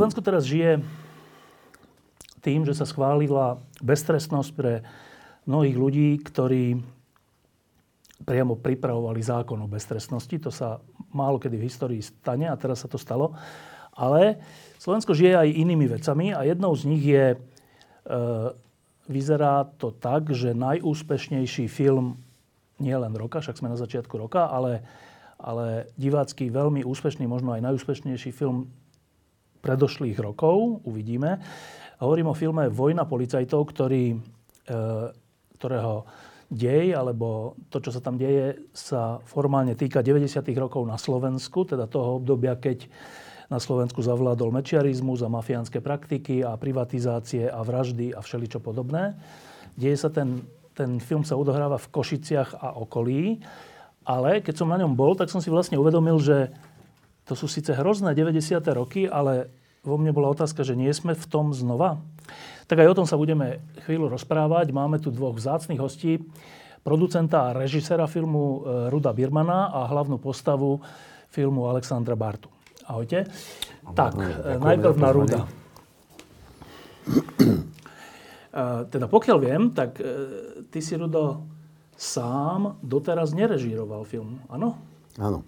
Slovensko teraz žije tým, že sa schválila beztrestnosť pre mnohých ľudí, ktorí priamo pripravovali zákon o beztrestnosti. To sa málo kedy v histórii stane a teraz sa to stalo. Ale Slovensko žije aj inými vecami a jednou z nich je, e, vyzerá to tak, že najúspešnejší film nie len roka, však sme na začiatku roka, ale, ale divácky veľmi úspešný, možno aj najúspešnejší film predošlých rokov, uvidíme. Hovorím o filme Vojna policajtov, ktorý, e, ktorého dej, alebo to, čo sa tam deje, sa formálne týka 90. rokov na Slovensku, teda toho obdobia, keď na Slovensku zavládol mečiarizmus a mafiánske praktiky a privatizácie a vraždy a všeličo podobné. Deje sa ten, ten film sa odohráva v Košiciach a okolí, ale keď som na ňom bol, tak som si vlastne uvedomil, že to sú síce hrozné 90. roky, ale vo mne bola otázka, že nie sme v tom znova. Tak aj o tom sa budeme chvíľu rozprávať. Máme tu dvoch vzácných hostí. Producenta a režisera filmu e, Ruda Birmana a hlavnú postavu filmu Alexandra Bartu. Ahojte. Tak, e, najprv na Ruda. E, teda pokiaľ viem, tak ty si, Rudo, sám doteraz nerežíroval film, áno? Áno.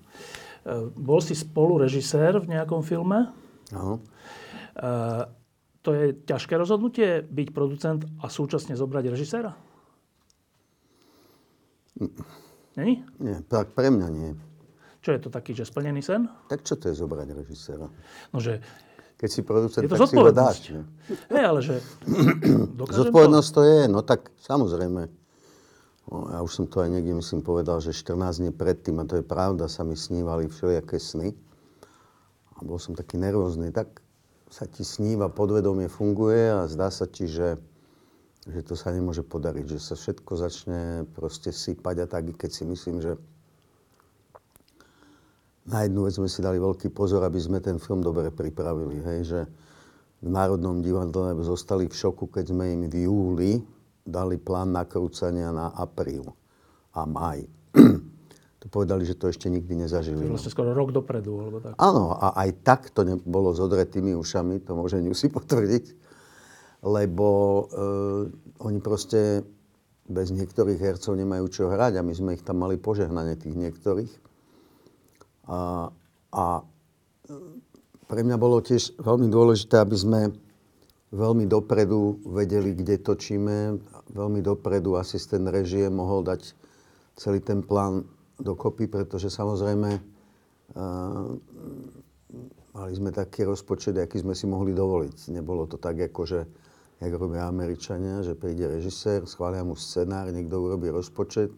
Bol si spolurežisér v nejakom filme? Áno. Uh, to je ťažké rozhodnutie byť producent a súčasne zobrať režiséra? Není? Nie, tak pre mňa nie. Čo je to taký, že splnený sen? Tak čo to je zobrať režiséra? No, že keď si producent, je to tak si ho dáš. Hej, ale že... Zodpovednosť to? to je, no tak samozrejme. No, ja už som to aj niekde, myslím, povedal, že 14 dní predtým, a to je pravda, sa mi snívali všelijaké sny. A bol som taký nervózny. Tak sa ti sníva, podvedomie funguje a zdá sa ti, že, že to sa nemôže podariť. Že sa všetko začne proste sypať a tak, keď si myslím, že na jednu vec sme si dali veľký pozor, aby sme ten film dobre pripravili. Hej, že v Národnom divadle zostali v šoku, keď sme im v júli dali plán nakrúcania na apríl a maj. to povedali, že to ešte nikdy nezažili. To vlastne skoro rok dopredu, alebo tak. Áno, a aj tak to bolo s odretými ušami, to môže si potvrdiť, lebo e, oni proste bez niektorých hercov nemajú čo hrať a my sme ich tam mali požehnanie tých niektorých. A, a pre mňa bolo tiež veľmi dôležité, aby sme veľmi dopredu vedeli, kde točíme. Veľmi dopredu asistent režie mohol dať celý ten plán dokopy, pretože samozrejme uh, mali sme taký rozpočet, aký sme si mohli dovoliť. Nebolo to tak, ako že, jak robia Američania, že príde režisér, schvália mu scenár, niekto urobí rozpočet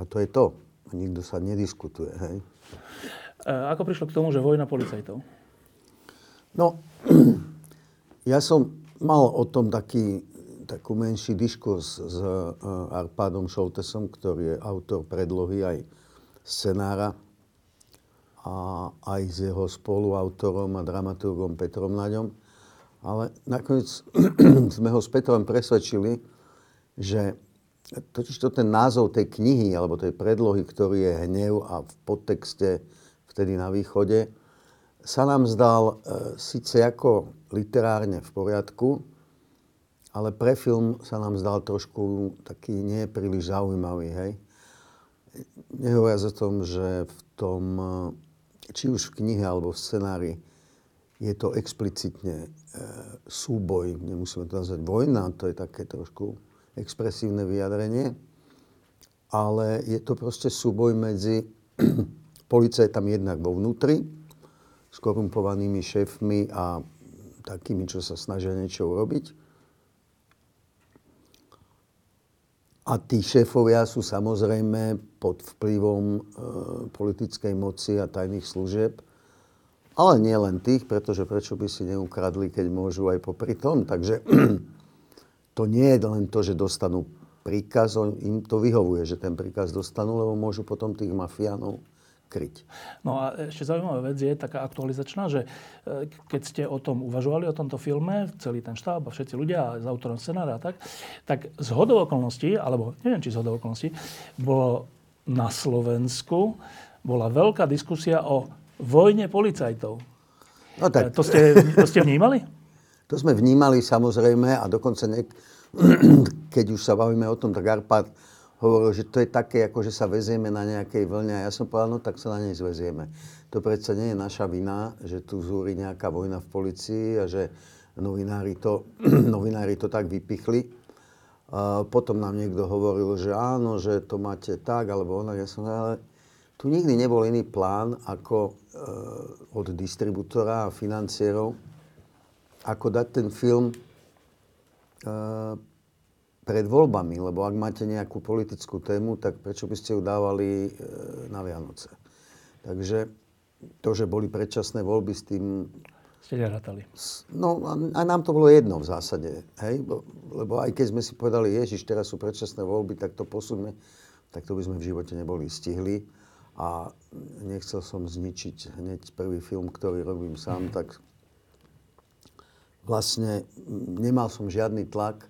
a to je to. A nikto sa nediskutuje. Hej. E, ako prišlo k tomu, že vojna policajtov? No, ja som mal o tom taký, takú menší diskurs s uh, Arpádom Šoltesom, ktorý je autor predlohy aj scenára a aj s jeho spoluautorom a dramaturgom Petrom Naďom. Ale nakoniec sme ho s Petrom presvedčili, že totiž to ten názov tej knihy alebo tej predlohy, ktorý je hnev a v podtexte vtedy na východe, sa nám zdal e, síce ako literárne v poriadku, ale pre film sa nám zdal trošku taký nie príliš zaujímavý, hej. Nehovoriac o tom, že v tom, či už v knihe alebo v scenári, je to explicitne e, súboj, nemusíme to nazvať vojna, to je také trošku expresívne vyjadrenie, ale je to proste súboj medzi policajtami jednak vo vnútri, skorumpovanými šéfmi a takými, čo sa snažia niečo urobiť. A tí šéfovia sú samozrejme pod vplyvom e, politickej moci a tajných služieb. Ale nie len tých, pretože prečo by si neukradli, keď môžu aj popri tom. Takže to nie je len to, že dostanú príkaz, im to vyhovuje, že ten príkaz dostanú, lebo môžu potom tých mafiánov kryť. No a ešte zaujímavá vec je taká aktualizačná, že e, keď ste o tom uvažovali, o tomto filme, celý ten štáb a všetci ľudia s autorom scenára a tak, tak z hodou okolností, alebo neviem, či z hodou okolností, bolo na Slovensku bola veľká diskusia o vojne policajtov. No tak, E, To ste, to ste vnímali? to sme vnímali samozrejme a dokonca nek- keď už sa bavíme o tom, tak Arpad hovoril, že to je také, ako že sa vezieme na nejakej vlne. A ja som povedal, no tak sa na nej zvezieme. To predsa nie je naša vina, že tu zúri nejaká vojna v policii a že novinári to, novinári to tak vypichli. A potom nám niekto hovoril, že áno, že to máte tak, alebo onak. Ja som ale tu nikdy nebol iný plán ako e, od distribútora a financierov, ako dať ten film e, pred voľbami, lebo ak máte nejakú politickú tému, tak prečo by ste ju dávali e, na Vianoce? Takže to, že boli predčasné voľby s tým, Ste nerátali. no a, nám to bolo jedno v zásade, hej? Bo- Lebo aj keď sme si povedali, Ježiš, teraz sú predčasné voľby, tak to posuňme, tak to by sme v živote neboli stihli. A nechcel som zničiť hneď prvý film, ktorý robím sám, tak vlastne nemal som žiadny tlak.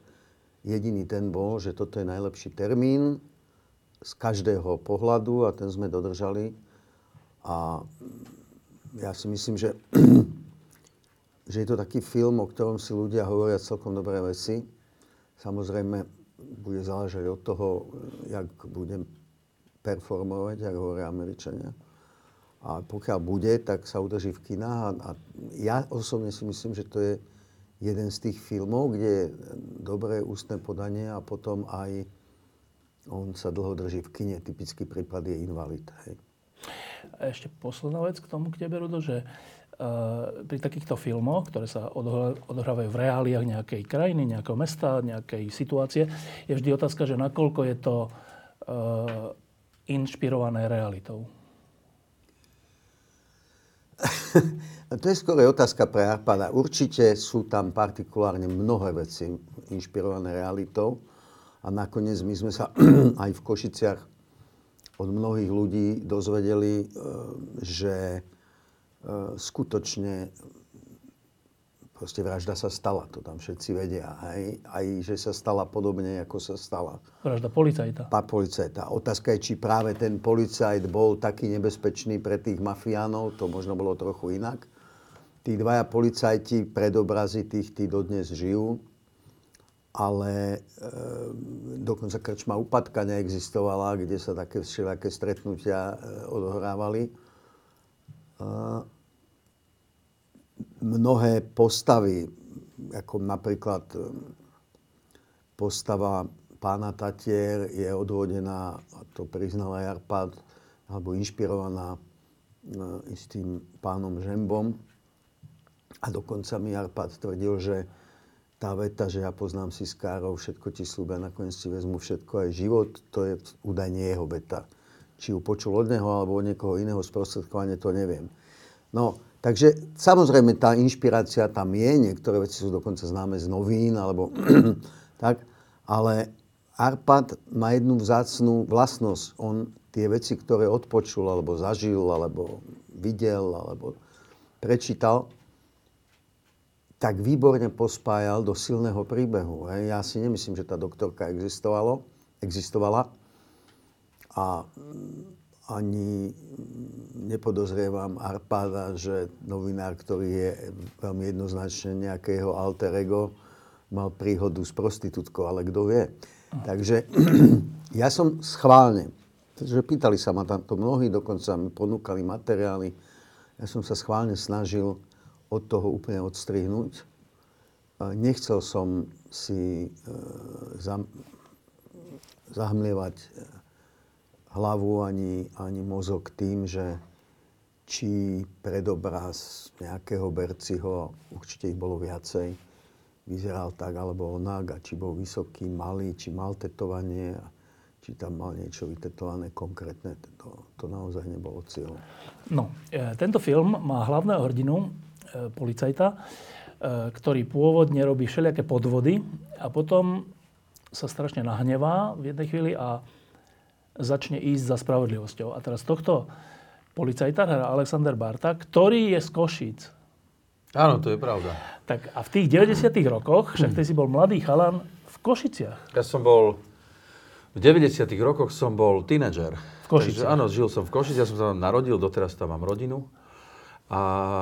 Jediný ten bol, že toto je najlepší termín z každého pohľadu a ten sme dodržali. A ja si myslím, že, že je to taký film, o ktorom si ľudia hovoria celkom dobré veci. Samozrejme, bude záležať od toho, jak budem performovať, ako hovoria Američania. A pokiaľ bude, tak sa udrží v kinách. A, a ja osobne si myslím, že to je jeden z tých filmov, kde je dobré ústne podanie a potom aj on sa dlho drží v kine. Typický prípad je invalid. Hej. A ešte posledná vec k tomu, k tebe, Rudo, že uh, pri takýchto filmoch, ktoré sa odohrávajú v reáliách nejakej krajiny, nejakého mesta, nejakej situácie, je vždy otázka, že nakoľko je to uh, inšpirované realitou. To je skôr otázka pre Arpada. Určite sú tam partikulárne mnohé veci inšpirované realitou. A nakoniec my sme sa aj v Košiciach od mnohých ľudí dozvedeli, e, že e, skutočne proste vražda sa stala. To tam všetci vedia. Hej? Aj, že sa stala podobne, ako sa stala. Vražda policajta. Pá policajta. Otázka je, či práve ten policajt bol taký nebezpečný pre tých mafiánov, to možno bolo trochu inak. Tí dvaja policajti predobrazy tých, tí dodnes žijú, ale e, dokonca krčma úpadka neexistovala, kde sa také všelijaké stretnutia e, odohrávali. E, mnohé postavy, ako napríklad e, postava pána Tatier je odvodená, a to priznal aj Arpad, alebo inšpirovaná e, istým pánom Žembom. A dokonca mi Arpad tvrdil, že tá veta, že ja poznám si skárov, všetko ti slúbia, nakoniec si vezmu všetko aj život, to je údajne jeho veta. Či ju počul od neho alebo od niekoho iného sprostredkovanie, to neviem. No, takže samozrejme tá inšpirácia tam je, niektoré veci sú dokonca známe z novín, alebo tak, ale Arpad má jednu vzácnú vlastnosť. On tie veci, ktoré odpočul, alebo zažil, alebo videl, alebo prečítal, tak výborne pospájal do silného príbehu. Hej. Ja si nemyslím, že tá doktorka existovalo, existovala a ani nepodozrievam Arpada, že novinár, ktorý je veľmi jednoznačne nejakého alter ego, mal príhodu s prostitútkou, ale kto vie. Takže ja som schválne, pretože pýtali sa ma tamto mnohí, dokonca mi ponúkali materiály, ja som sa schválne snažil od toho úplne odstrihnúť. Nechcel som si e, zam, zahmlievať e, hlavu ani, ani mozog tým, že či predobraz nejakého Berciho, určite ich bolo viacej, vyzeral tak alebo onak a či bol vysoký, malý, či mal tetovanie či tam mal niečo vytetované konkrétne, to, to naozaj nebolo cieľom. No, e, tento film má hlavného hrdinu, e, policajta, e, ktorý pôvodne robí všelijaké podvody a potom sa strašne nahnevá v jednej chvíli a začne ísť za spravodlivosťou. A teraz tohto policajta hrá Alexander Barta, ktorý je z Košíc. Áno, to je pravda. Tak a v tých 90 rokoch, však ty si bol mladý chalan v Košiciach. Ja som bol v 90 rokoch som bol tínedžer. V Košiciach. Takže, áno, žil som v Košiciach, ja som sa tam narodil, doteraz tam mám rodinu. A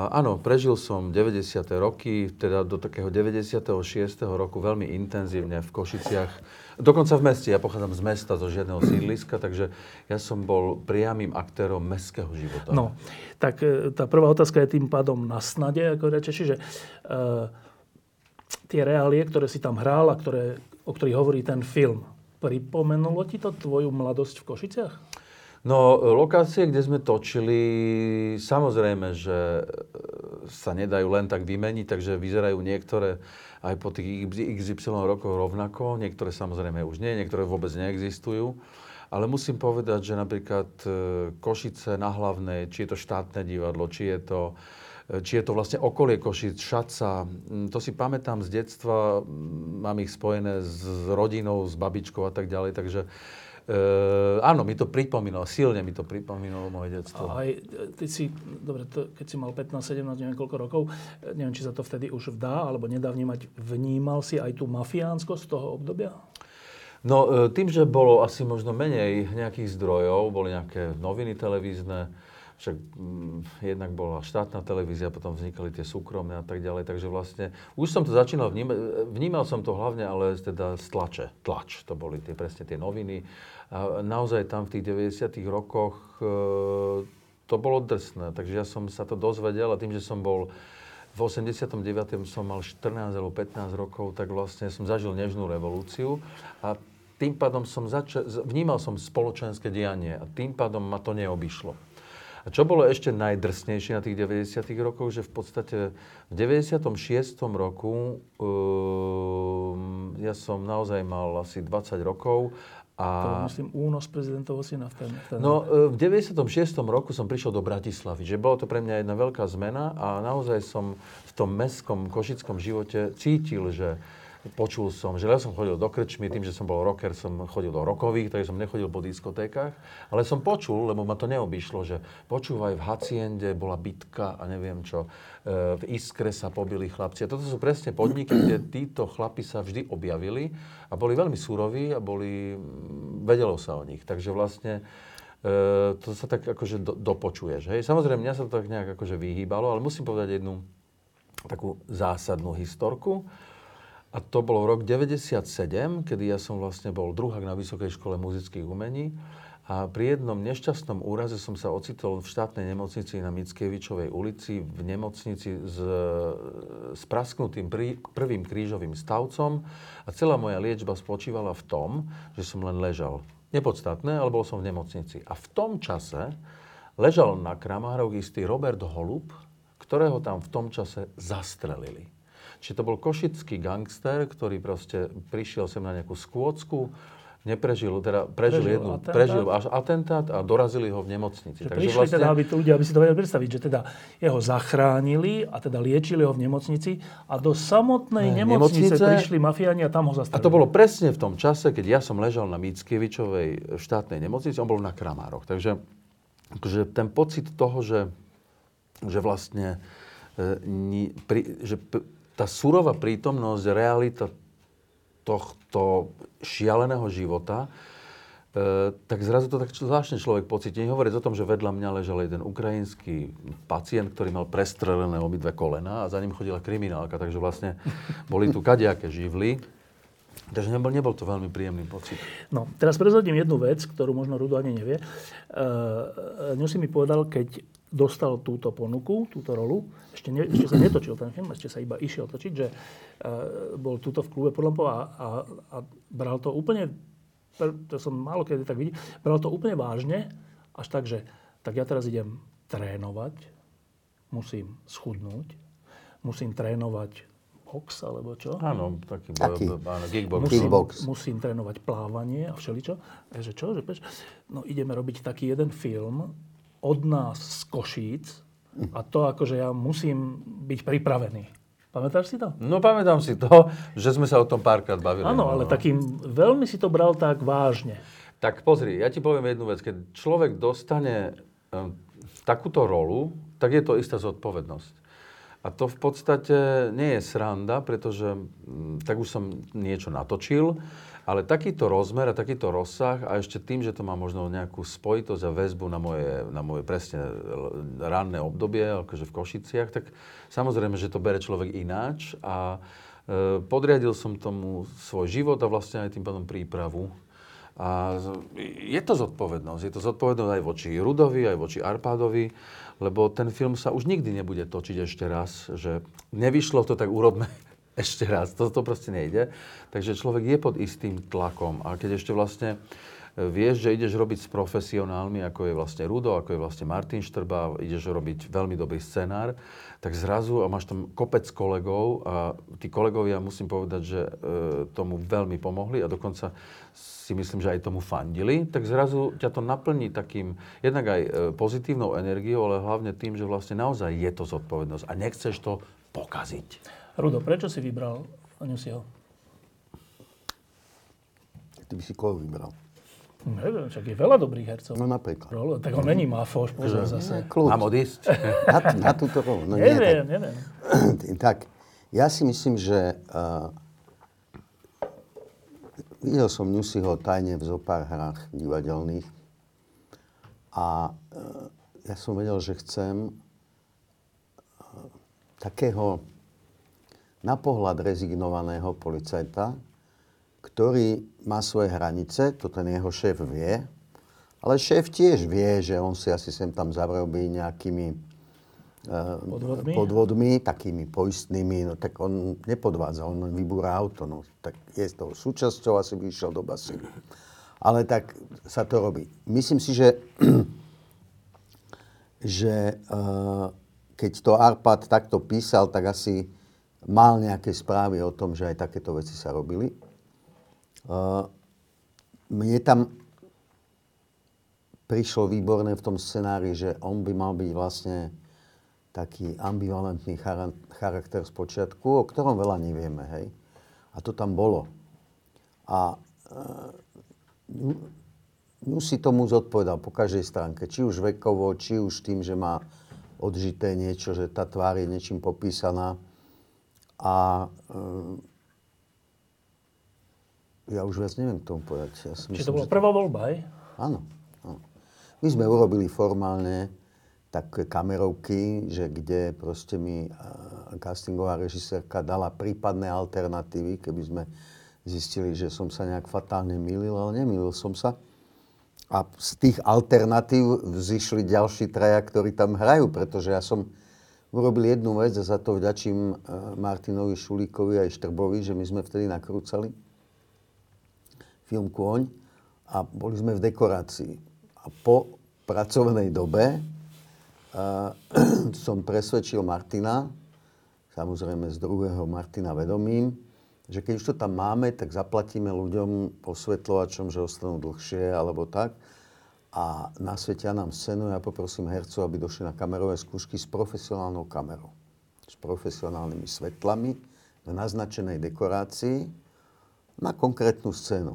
áno, prežil som 90. roky, teda do takého 96. roku veľmi intenzívne v Košiciach. Dokonca v meste, ja pochádzam z mesta, zo žiadneho sídliska, takže ja som bol priamým aktérom mestského života. No, tak e, tá prvá otázka je tým pádom na snade, ako reče, čiže uh, tie reálie, ktoré si tam hral a ktoré, o ktorých hovorí ten film, Pripomenulo ti to tvoju mladosť v Košiciach? No, lokácie, kde sme točili, samozrejme, že e, sa nedajú len tak vymeniť, takže vyzerajú niektoré aj po tých XY rokoch rovnako, niektoré samozrejme už nie, niektoré vôbec neexistujú. Ale musím povedať, že napríklad e, Košice na hlavnej, či je to štátne divadlo, či je to či je to vlastne okolie Košic, Šaca. To si pamätám z detstva, mám ich spojené s rodinou, s babičkou a tak ďalej, takže e, áno, mi to pripomínalo, silne mi to pripomínalo moje detstvo. Aj ty si, dobre, to, keď si mal 15, 17, neviem koľko rokov, e, neviem, či sa to vtedy už vdá, alebo nedá vnímať, vnímal si aj tú mafiánskosť toho obdobia? No, tým, že bolo asi možno menej nejakých zdrojov, boli nejaké noviny televízne, však mm, jednak bola štátna televízia, potom vznikali tie súkromné a tak ďalej, takže vlastne už som to začínal vnímať, vnímal som to hlavne ale teda z tlače, tlač, to boli tie, presne tie noviny a naozaj tam v tých 90 rokoch e, to bolo drsné, takže ja som sa to dozvedel a tým, že som bol v 89. som mal 14 alebo 15 rokov, tak vlastne som zažil nežnú revolúciu a tým pádom som začal, vnímal som spoločenské dianie a tým pádom ma to neobyšlo. A čo bolo ešte najdrsnejšie na tých 90. rokoch, že v podstate v 96. roku um, ja som naozaj mal asi 20 rokov a... To myslím, únos prezidentovho syna v ten, v ten No, e, v 96. roku som prišiel do Bratislavy, že bolo to pre mňa jedna veľká zmena a naozaj som v tom mestskom, košickom živote cítil, že počul som, že ja som chodil do krčmy, tým, že som bol rocker, som chodil do rokových, takže som nechodil po diskotékach, ale som počul, lebo ma to neobyšlo, že počúvaj, v Haciende bola bitka a neviem čo, e, v Iskre sa pobili chlapci. A toto sú presne podniky, kde títo chlapi sa vždy objavili a boli veľmi súroví a boli, mm, vedelo sa o nich. Takže vlastne e, to sa tak akože do, dopočuješ. Hej? Samozrejme, mňa sa to tak nejak akože vyhýbalo, ale musím povedať jednu takú zásadnú historku. A to bolo rok 97, kedy ja som vlastne bol druhák na Vysokej škole muzických umení. A pri jednom nešťastnom úraze som sa ocitol v štátnej nemocnici na Mickiewiczowej ulici, v nemocnici s, s prasknutým prí, prvým krížovým stavcom a celá moja liečba spočívala v tom, že som len ležal. Nepodstatné, ale bol som v nemocnici. A v tom čase ležal na Kramároch istý Robert Holub, ktorého tam v tom čase zastrelili. Čiže to bol košický gangster, ktorý proste prišiel sem na nejakú skôcku, neprežil, teda prežil, prežil jednu, atentát. prežil až atentát a dorazili ho v nemocnici. Že Takže prišli vlastne... teda, aby to ľudia, aby si to vedeli predstaviť, že teda jeho zachránili a teda liečili ho v nemocnici a do samotnej ne, nemocnice, nemocnice prišli mafiáni a tam ho zastavili. A to bolo presne v tom čase, keď ja som ležal na Mickiewiczowej štátnej nemocnici, on bol na Kramároch. Takže akože ten pocit toho, že, že vlastne e, ni, pri, že tá surová prítomnosť, realita tohto šialeného života, e, tak zrazu to tak zvláštne človek pocíti. Nehovoriť o tom, že vedľa mňa ležal jeden ukrajinský pacient, ktorý mal prestrelené obidve kolena a za ním chodila kriminálka, takže vlastne boli tu kadejaké živly. Takže nebol, nebol to veľmi príjemný pocit. No, teraz prezradím jednu vec, ktorú možno Rudo ani nevie. Uh, si mi povedal, keď dostal túto ponuku, túto rolu. Ešte, ne, ešte sa netočil ten film, ešte sa iba išiel točiť, že uh, bol túto v klube Podlampov a, a, a bral to úplne, to som málo kedy tak videl, bral to úplne vážne, až tak, že tak ja teraz idem trénovať, musím schudnúť, musím trénovať box, alebo čo. Áno, taký, Taký. Áno, kickbox. musím, Kickbox. musím trénovať plávanie a všeličo. A že čo? Že peč? No ideme robiť taký jeden film od nás z Košíc a to akože ja musím byť pripravený. Pamätáš si to? No pamätám si to, že sme sa o tom párkrát bavili. Áno, no. ale takým veľmi si to bral tak vážne. Tak pozri, ja ti poviem jednu vec. Keď človek dostane um, takúto rolu, tak je to istá zodpovednosť. A to v podstate nie je sranda, pretože mm, tak už som niečo natočil, ale takýto rozmer a takýto rozsah a ešte tým, že to má možno nejakú spojitosť a väzbu na moje, na moje presne ranné obdobie, akože v Košiciach, tak samozrejme, že to bere človek ináč a e, podriadil som tomu svoj život a vlastne aj tým pádom prípravu. A je to zodpovednosť. Je to zodpovednosť aj voči Rudovi, aj voči Arpádovi, lebo ten film sa už nikdy nebude točiť ešte raz, že nevyšlo to, tak urobme ešte raz. To, to proste nejde. Takže človek je pod istým tlakom. A keď ešte vlastne e, vieš, že ideš robiť s profesionálmi, ako je vlastne Rudo, ako je vlastne Martin Štrba, ideš robiť veľmi dobrý scenár, tak zrazu a máš tam kopec kolegov a tí kolegovia, musím povedať, že e, tomu veľmi pomohli a dokonca si myslím, že aj tomu fandili, tak zrazu ťa to naplní takým, jednak aj e, pozitívnou energiou, ale hlavne tým, že vlastne naozaj je to zodpovednosť a nechceš to pokaziť. Rudo, prečo si vybral Aňusiho? Ty by si koho vybral? Neviem, však je veľa dobrých hercov. No napríklad. Rolo, tak on není Máfoš, pozor zase. Kľud. Mám odísť? Na, na túto rolu. No nie, Neviem, neviem. tak, tak, ja si myslím, že uh, videl som Nusiho tajne v zo pár hrách divadelných a uh, ja som vedel, že chcem uh, takého na pohľad rezignovaného policajta, ktorý má svoje hranice, to ten jeho šéf vie, ale šéf tiež vie, že on si asi sem tam zarobí nejakými eh, Podvodmi? podvodmi, takými poistnými, no tak on nepodvádza, on vybúra auto, no tak je z toho súčasťou, asi by išiel do basínu. Ale tak sa to robí. Myslím si, že, že eh, keď to Arpad takto písal, tak asi mal nejaké správy o tom, že aj takéto veci sa robili. Mne tam prišlo výborné v tom scenári, že on by mal byť vlastne taký ambivalentný chara- charakter z počiatku, o ktorom veľa nevieme, hej. A to tam bolo. A e, Ňu si tomu zodpovedal po každej stránke, či už vekovo, či už tým, že má odžité niečo, že tá tvár je niečím popísaná. A e, ja už viac neviem k tomu povedať. Ja Čiže to myslím, bola že- prvá voľba, aj? Áno, áno. My sme urobili formálne také kamerovky, že kde proste mi castingová režisérka dala prípadné alternatívy, keby sme zistili, že som sa nejak fatálne mýlil, ale nemýlil som sa. A z tých alternatív vzýšli ďalší traja, ktorí tam hrajú, pretože ja som urobil jednu vec a za to vďačím e, Martinovi Šulíkovi aj Štrbovi, že my sme vtedy nakrúcali film Kôň a boli sme v dekorácii. A po pracovnej dobe uh, som presvedčil Martina, samozrejme z druhého Martina vedomím, že keď už to tam máme, tak zaplatíme ľuďom osvetľovačom, že ostanú dlhšie alebo tak. A nasvietia nám scénu, ja poprosím hercov, aby došli na kamerové skúšky s profesionálnou kamerou. S profesionálnymi svetlami, na naznačenej dekorácii, na konkrétnu scénu.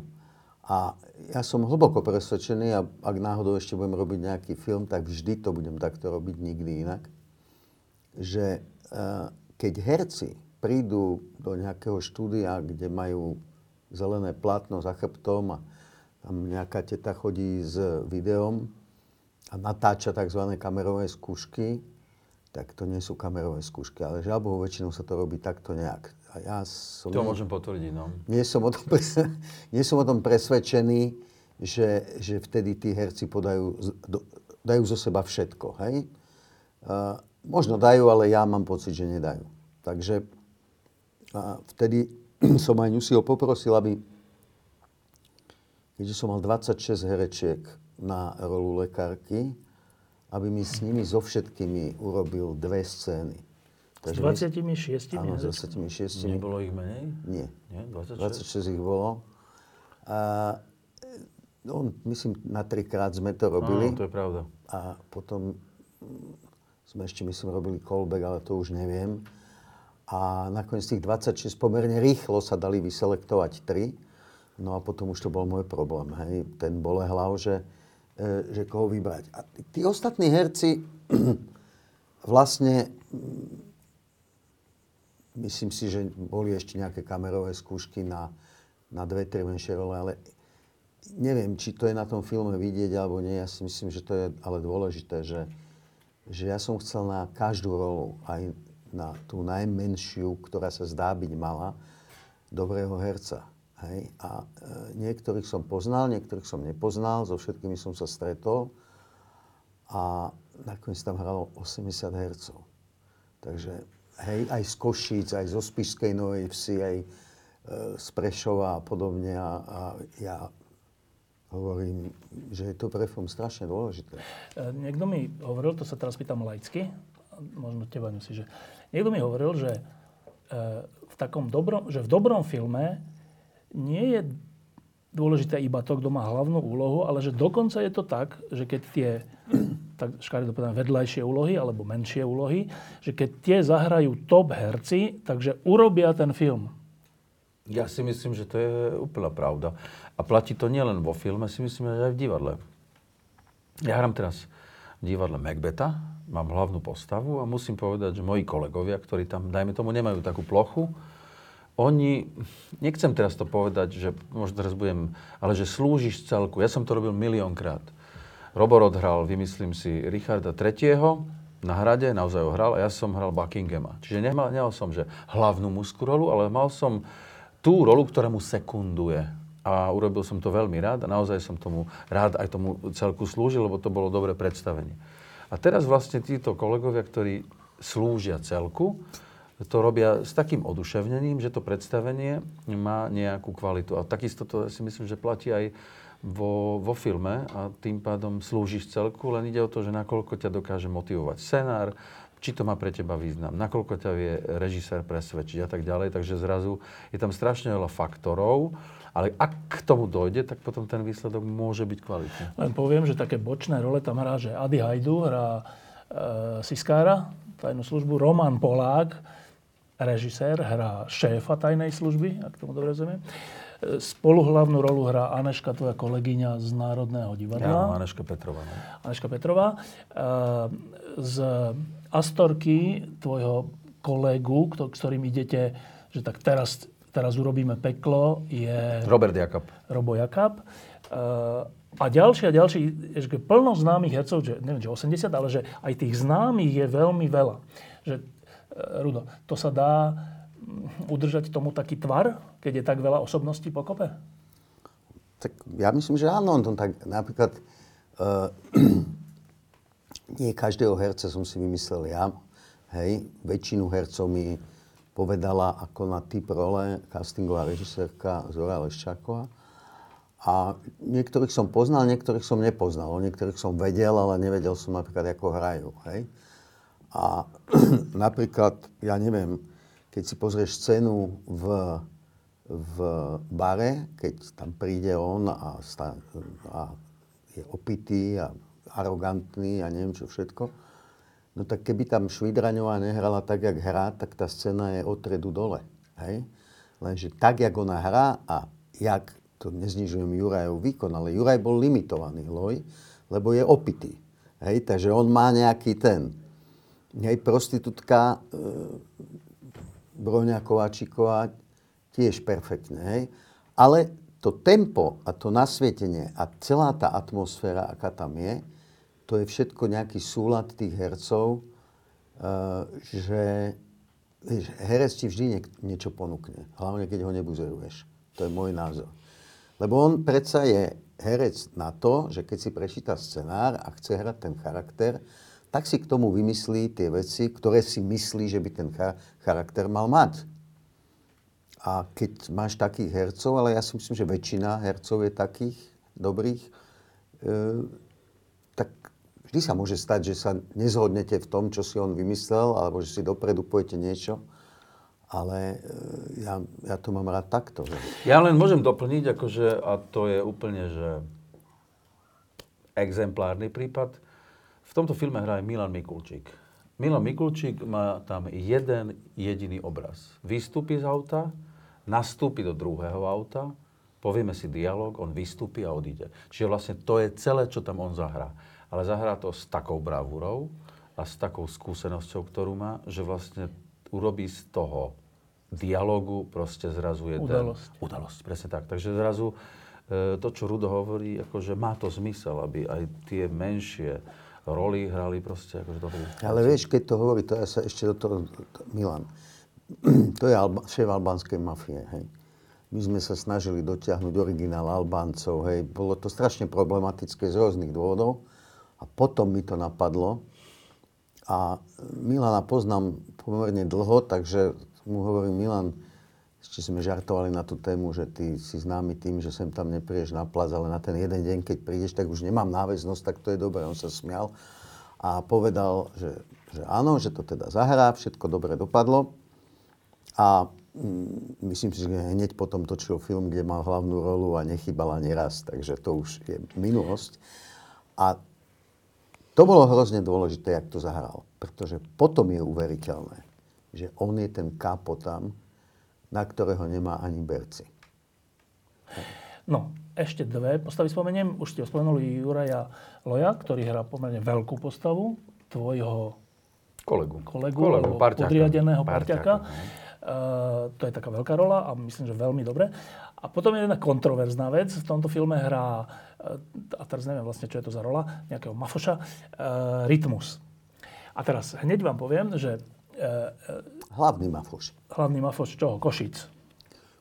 A ja som hlboko presvedčený, a ak náhodou ešte budem robiť nejaký film, tak vždy to budem takto robiť, nikdy inak, že eh, keď herci prídu do nejakého štúdia, kde majú zelené plátno za chrbtom a tam nejaká teta chodí s videom a natáča tzv. kamerové skúšky, tak to nie sú kamerové skúšky, ale žalbou väčšinou sa to robí takto nejak. A ja som... To môžem potvrdiť, no. Nie som o tom, pres- nie som o tom presvedčený, že, že vtedy tí herci podajú, dajú zo seba všetko, hej? Uh, možno dajú, ale ja mám pocit, že nedajú. Takže uh, vtedy som aj Nusiho poprosil, aby, keďže som mal 26 herečiek na rolu lekárky, aby mi s nimi so všetkými urobil dve scény. S Takže 26 Áno, s hereckami? 26. Nebolo ich menej? Nie. Nie? 26? 26 ich bolo. A, no, myslím, na trikrát sme to robili. Áno, to je pravda. A potom mm, sme ešte, myslím, robili callback, ale to už neviem. A nakoniec tých 26 pomerne rýchlo sa dali vyselektovať 3. No a potom už to bol môj problém, hej, ten bolehlav, že, e, že koho vybrať. A tí, ostatní herci vlastne mm, myslím si, že boli ešte nejaké kamerové skúšky na, na dve, tri menšie role, ale neviem, či to je na tom filme vidieť alebo nie. Ja si myslím, že to je ale dôležité, že, že ja som chcel na každú rolu, aj na tú najmenšiu, ktorá sa zdá byť malá, dobrého herca. Hej? A e, niektorých som poznal, niektorých som nepoznal, so všetkými som sa stretol a nakoniec tam hralo 80 hercov. Takže hej, aj z Košíc, aj zo Spišskej Novej Vsi, aj e, z Prešova a podobne. A, a ja hovorím, že je to pre film strašne dôležité. E, Niekto mi hovoril, to sa teraz pýtam laicky, možno teba si, že niekto mi hovoril, že e, v takom dobrom, že v dobrom filme nie je dôležité iba to, kto má hlavnú úlohu, ale že dokonca je to tak, že keď tie tak škaredo povedané, vedľajšie úlohy alebo menšie úlohy, že keď tie zahrajú top herci, takže urobia ten film. Ja si myslím, že to je úplná pravda. A platí to nielen vo filme, si myslím, že aj v divadle. Ja hrám teraz v divadle Macbeta, mám hlavnú postavu a musím povedať, že moji kolegovia, ktorí tam, dajme tomu, nemajú takú plochu, oni, nechcem teraz to povedať, že možno teraz budem, ale že slúžiš celku. Ja som to robil miliónkrát. Robor odhral, vymyslím si, Richarda III. na hrade, naozaj ho hral, a ja som hral Buckinghama. Čiže nemal, nemal som, že hlavnú mužskú rolu, ale mal som tú rolu, ktorá sekunduje. A urobil som to veľmi rád a naozaj som tomu rád aj tomu celku slúžil, lebo to bolo dobré predstavenie. A teraz vlastne títo kolegovia, ktorí slúžia celku, to robia s takým oduševnením, že to predstavenie má nejakú kvalitu. A takisto to si myslím, že platí aj vo, vo filme a tým pádom slúžiš celku, len ide o to, že nakoľko ťa dokáže motivovať scenár, či to má pre teba význam, nakoľko ťa vie režisér presvedčiť a tak ďalej. Takže zrazu je tam strašne veľa faktorov, ale ak k tomu dojde, tak potom ten výsledok môže byť kvalitný. Len poviem, že také bočné role tam hrá, že Adi Hajdu hrá e, Siskára, tajnú službu, Roman Polák, režisér, hrá šéfa tajnej služby, ak tomu dobre rozumiem. E, Spoluhlavnú rolu hrá Aneška, tvoja kolegyňa z Národného divadla. Ja, Aneška Petrova. No. Aneška Petrová. E, Z Astorky, tvojho kolegu, ktorým idete, že tak teraz, teraz urobíme peklo, je Robert Jakab. Robo Jakab. E, A ďalší a ďalší, že plno známych hercov, že neviem, že 80, ale že aj tých známych je veľmi veľa. Že, Rudo, to sa dá mm, udržať tomu taký tvar, keď je tak veľa osobností pokope? Tak ja myslím, že áno. No, tak napríklad uh, nie každého herca som si vymyslel ja. Hej, väčšinu hercov mi povedala ako na typ role castingová režisérka Zora Leščáková. A niektorých som poznal, niektorých som nepoznal. O niektorých som vedel, ale nevedel som napríklad, ako hrajú. Hej. A napríklad, ja neviem, keď si pozrieš scénu v, v bare, keď tam príde on a, sta, a je opitý a arogantný a neviem čo všetko, no tak keby tam Švidraňová nehrala tak, jak hrá, tak tá scéna je od tredu dole. Hej? Lenže tak, jak ona hrá a jak, to neznižujem Jurajov výkon, ale Juraj bol limitovaný loj, lebo je opitý. Hej? Takže on má nejaký ten. Hej, prostitútka e, Broňa Kováčiková tiež perfektne. Hej? Ale to tempo a to nasvietenie a celá tá atmosféra, aká tam je, to je všetko nejaký súlad tých hercov, uh, že vieš, herec ti vždy niek- niečo ponúkne. Hlavne, keď ho nebuzeruješ. To je môj názor. Lebo on predsa je herec na to, že keď si prečíta scenár a chce hrať ten charakter, tak si k tomu vymyslí tie veci, ktoré si myslí, že by ten charakter mal mať. A keď máš takých hercov, ale ja si myslím, že väčšina hercov je takých dobrých, e, tak vždy sa môže stať, že sa nezhodnete v tom, čo si on vymyslel, alebo že si dopredu pojete niečo. Ale e, ja, ja to mám rád takto. Že... Ja len môžem doplniť, akože, a to je úplne, že exemplárny prípad. V tomto filme hrá aj Milan Mikulčík. Milan Mikulčík má tam jeden jediný obraz. Vystúpi z auta, nastúpi do druhého auta, povieme si dialog, on vystúpi a odíde. Čiže vlastne to je celé, čo tam on zahrá. Ale zahrá to s takou bravúrou a s takou skúsenosťou, ktorú má, že vlastne urobí z toho dialogu proste zrazu jeden... Udalosť. Udalosť, presne tak. Takže zrazu e, to, čo Rudo hovorí, akože má to zmysel, aby aj tie menšie roli hrali proste akože dobrú. Ale vieš, keď to hovorí, to ja sa ešte do toho... To, Milan, to je Alba, šéf albánskej mafie, hej. My sme sa snažili dotiahnuť originál Albáncov, hej. Bolo to strašne problematické z rôznych dôvodov. A potom mi to napadlo. A Milana poznám pomerne dlho, takže mu hovorím, Milan, ešte sme žartovali na tú tému, že ty si známy tým, že sem tam neprídeš na plac, ale na ten jeden deň, keď prídeš, tak už nemám náväznosť, tak to je dobré. On sa smial a povedal, že, že áno, že to teda zahrá, všetko dobre dopadlo. A mm, myslím si, že hneď potom točil film, kde mal hlavnú rolu a nechybala neraz, takže to už je minulosť. A to bolo hrozne dôležité, jak to zahral, pretože potom je uveriteľné, že on je ten kápo tam, na ktorého nemá ani berci. No, ešte dve postavy spomeniem. Už ste spomenuli Juraja Loja, ktorý hrá pomerne veľkú postavu tvojho Kolegu. kolegu, Kolegu, parťaka. podriadeného Parťaka, parťaka. Uh, to je taká veľká rola a myslím, že veľmi dobre. A potom je jedna kontroverzná vec. V tomto filme hrá, uh, a teraz neviem vlastne, čo je to za rola, nejakého mafoša, uh, Rytmus. A teraz hneď vám poviem, že uh, Hlavný mafuš. hlavný mafoš čoho? Košic.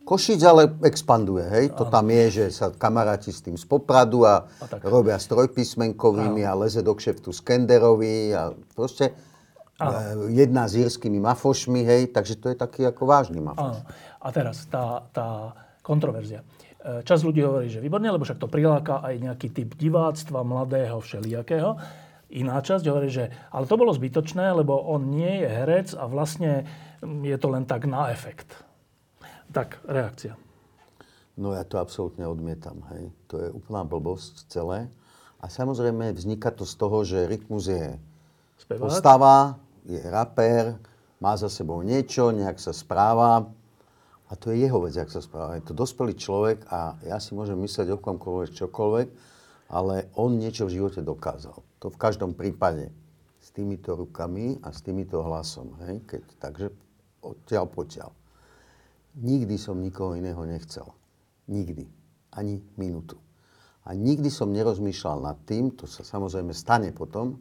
Košic ale expanduje, hej? To tam je, že sa kamaráti s tým z Popradu a, A tak. robia s trojpísmenkovými a leze do kšeftu Skenderovi a proste e, jedna s írskymi mafošmi, hej? Takže to je taký ako vážny mafoš. Áno. A teraz tá, tá kontroverzia. E, Čas ľudí hovorí, že výborne, lebo však to priláka aj nejaký typ diváctva, mladého, všelijakého. Iná časť hovorí, že ale to bolo zbytočné, lebo on nie je herec a vlastne mm, je to len tak na efekt. Tak, reakcia. No ja to absolútne odmietam, hej. To je úplná blbosť celé. A samozrejme vzniká to z toho, že Rytmus je Spevák? postava, je rapper, má za sebou niečo, nejak sa správa. A to je jeho vec, jak sa správa. Je to dospelý človek a ja si môžem myslieť o komkoľvek, čokoľvek, ale on niečo v živote dokázal. To v každom prípade. S týmito rukami a s týmito hlasom. Hej? Keď, takže odtiaľ potiaľ. Nikdy som nikoho iného nechcel. Nikdy. Ani minútu. A nikdy som nerozmýšľal nad tým, to sa samozrejme stane potom,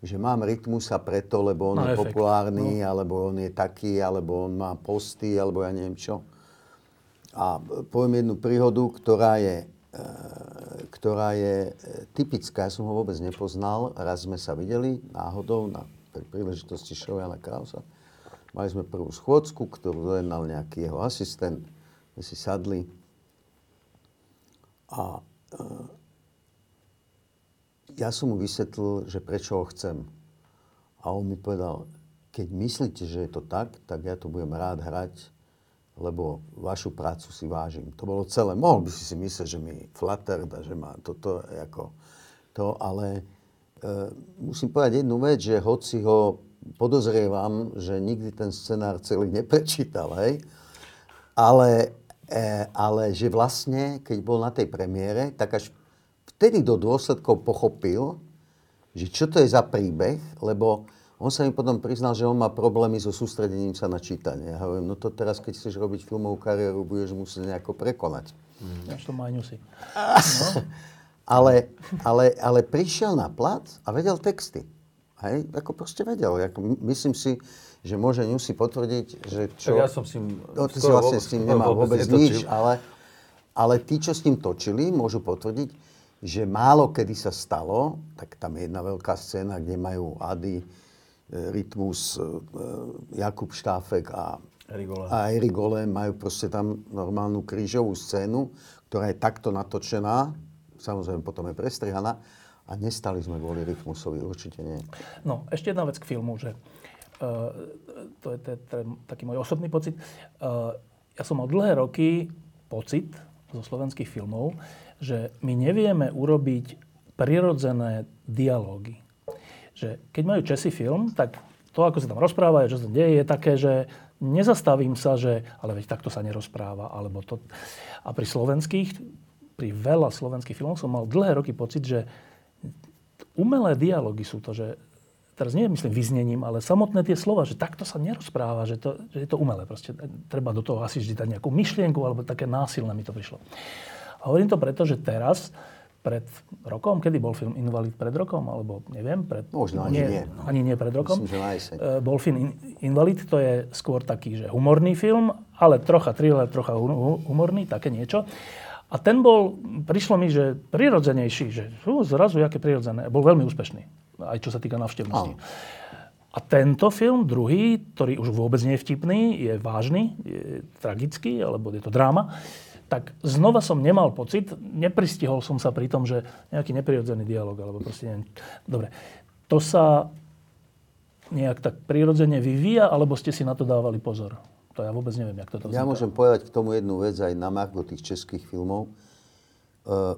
že mám rytmusa preto, lebo on Na je efekt. populárny, alebo on je taký, alebo on má posty, alebo ja neviem čo. A poviem jednu príhodu, ktorá je, ktorá je e, typická. Ja som ho vôbec nepoznal. Raz sme sa videli náhodou na pri príležitosti show Jana Krausa. Mali sme prvú schôdzku, ktorú dojednal nejaký jeho asistent. My si sadli. A e, ja som mu vysvetlil, že prečo ho chcem. A on mi povedal, keď myslíte, že je to tak, tak ja to budem rád hrať, lebo vašu prácu si vážim. To bolo celé. Mohol by si si myslieť, že mi flatter, že má toto ako to, ale e, musím povedať jednu vec, že hoci ho podozrievam, že nikdy ten scenár celý neprečítal, hej, ale, e, ale že vlastne, keď bol na tej premiére, tak až vtedy do dôsledkov pochopil, že čo to je za príbeh, lebo on sa mi potom priznal, že on má problémy so sústredením sa na čítanie. Ja hovorím, no to teraz, keď chceš robiť filmovú kariéru, budeš musieť nejako prekonať. Až to maňusy. Ale, ale, ale prišiel na plac a vedel texty. Hej, ako proste vedel. Ako, my- myslím si, že môže Newsy potvrdiť, že čo... Tak ja som s ním No, ty si vlastne vôbec- s skoro nemal vôbec, nič, netočil. ale, ale tí, čo s ním točili, môžu potvrdiť, že málo kedy sa stalo, tak tam je jedna veľká scéna, kde majú Ady, Rytmus, e, Jakub Štáfek a, Erik Gole. a majú proste tam normálnu krížovú scénu, ktorá je takto natočená, samozrejme potom je prestrihaná, A nestali sme kvôli rytmusovi, určite nie. No, ešte jedna vec k filmu, že uh, to, je, to je taký môj osobný pocit. Uh, ja som mal dlhé roky pocit zo slovenských filmov, že my nevieme urobiť prirodzené dialógy. Že keď majú Česi film, tak to, ako sa tam rozpráva, čo sa tam deje, je také, že nezastavím sa, že ale veď takto sa nerozpráva, alebo to. A pri slovenských, pri veľa slovenských filmoch som mal dlhé roky pocit, že umelé dialógy sú to, že teraz nie myslím vyznením, ale samotné tie slova, že takto sa nerozpráva, že, to, že je to umelé. Proste treba do toho asi vždy dať nejakú myšlienku, alebo také násilné mi to prišlo. A hovorím to preto, že teraz, pred rokom, kedy bol film Invalid pred rokom, alebo neviem, pred... Možno ani nie. No. Ani nie pred rokom. Myslím, že na jeseň. E, bol film Invalid, to je skôr taký, že humorný film, ale trocha thriller, trocha humorný, také niečo. A ten bol, prišlo mi, že prirodzenejší, že uh, zrazu, aké prirodzené. Bol veľmi úspešný, aj čo sa týka navštevnosti. A tento film, druhý, ktorý už vôbec nie je vtipný, je vážny, je tragický, alebo je to dráma, tak znova som nemal pocit, nepristihol som sa pri tom, že nejaký neprirodzený dialog, alebo proste neviem. Dobre, to sa nejak tak prirodzene vyvíja, alebo ste si na to dávali pozor? To ja vôbec neviem, jak toto vzniká. Ja môžem povedať k tomu jednu vec aj na margo tých českých filmov. Uh,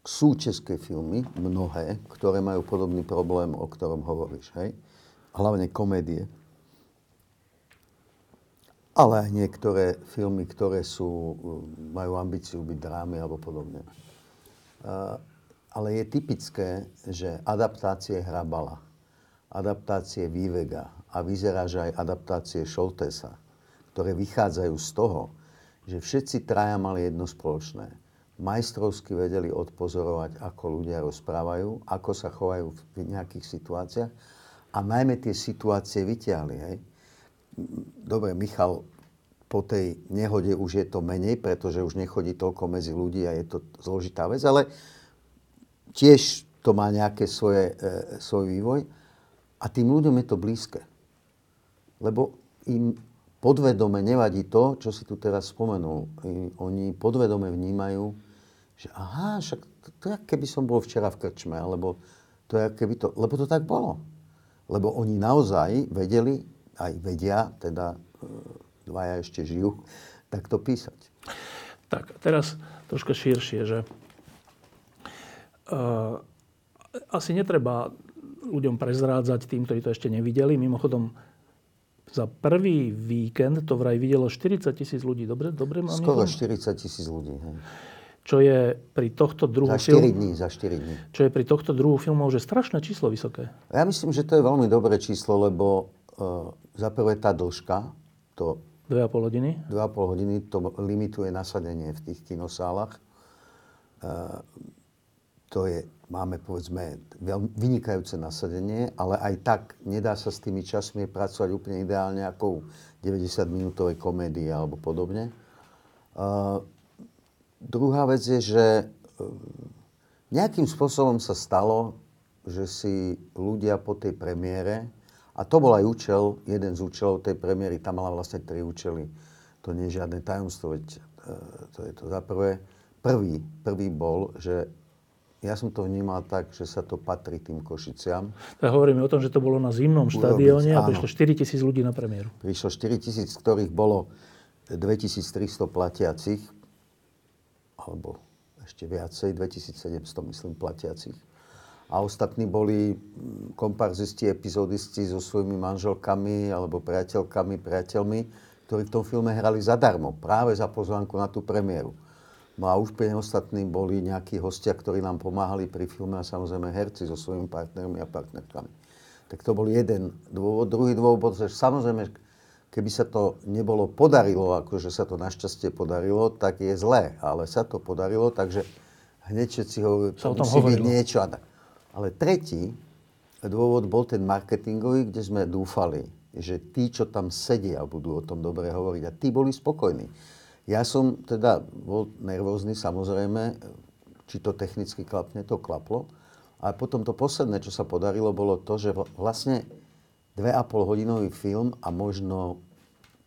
sú české filmy, mnohé, ktoré majú podobný problém, o ktorom hovoríš, hej? Hlavne komédie. Ale aj niektoré filmy, ktoré sú, majú ambíciu byť drámy alebo podobne. Ale je typické, že adaptácie Hrabala adaptácie Vývega a vyzerá, že aj adaptácie Šoltesa, ktoré vychádzajú z toho, že všetci traja mali jedno spoločné. Majstrovsky vedeli odpozorovať, ako ľudia rozprávajú, ako sa chovajú v nejakých situáciách a najmä tie situácie vyťahli. Hej. Dobre, Michal, po tej nehode už je to menej, pretože už nechodí toľko medzi ľudí a je to zložitá vec, ale tiež to má nejaké svoje, e, svoj vývoj. A tým ľuďom je to blízke. Lebo im podvedome nevadí to, čo si tu teraz spomenul. Oni podvedome vnímajú, že aha, však to, to je, keby som bol včera v krčme, alebo to je, keby to, lebo to tak bolo. Lebo oni naozaj vedeli, aj vedia, teda e, dvaja ešte žijú, tak to písať. Tak, teraz troška širšie, že uh, asi netreba ľuďom prezrádzať, tým, ktorí to ešte nevideli. Mimochodom, za prvý víkend to vraj videlo 40 tisíc ľudí. Dobre, dobre mám Skoro 40 tisíc ľudí. Hej. Čo je pri tohto druhu Za 4 film, dní, za 4 dní. Čo je pri tohto druhu filmov, že strašné číslo vysoké. Ja myslím, že to je veľmi dobré číslo, lebo za prvé tá dĺžka, to 2,5 hodiny? 2,5 hodiny to limituje nasadenie v tých kinosálach. Uh, to je máme povedzme veľmi vynikajúce nasadenie, ale aj tak nedá sa s tými časmi pracovať úplne ideálne ako 90-minútovej komédie alebo podobne. Uh, druhá vec je, že uh, nejakým spôsobom sa stalo, že si ľudia po tej premiére, a to bol aj účel, jeden z účelov tej premiéry, tam mala vlastne tri účely, to nie je žiadne tajomstvo, veď uh, to je to za prvé. Prvý, prvý bol, že ja som to vnímal tak, že sa to patrí tým Košiciam. Tak hovoríme o tom, že to bolo na zimnom štadióne a prišlo 4 tisíc ľudí na premiéru. Prišlo 4 tisíc, z ktorých bolo 2300 platiacich, alebo ešte viacej, 2700 myslím platiacich. A ostatní boli mm, komparzisti, epizodisti so svojimi manželkami alebo priateľkami, priateľmi, ktorí v tom filme hrali zadarmo, práve za pozvánku na tú premiéru. No a úplne ostatní boli nejakí hostia, ktorí nám pomáhali pri filme a samozrejme herci so svojimi partnermi a partnerkami. Tak to bol jeden dôvod. Druhý dôvod, že samozrejme, keby sa to nebolo podarilo, akože sa to našťastie podarilo, tak je zlé. Ale sa to podarilo, takže hneď všetci hovorili, to musí byť niečo. Ale tretí dôvod bol ten marketingový, kde sme dúfali, že tí, čo tam sedia, budú o tom dobre hovoriť. A tí boli spokojní. Ja som teda bol nervózny samozrejme, či to technicky klapne, to klaplo. A potom to posledné, čo sa podarilo, bolo to, že vlastne 2,5 hodinový film a možno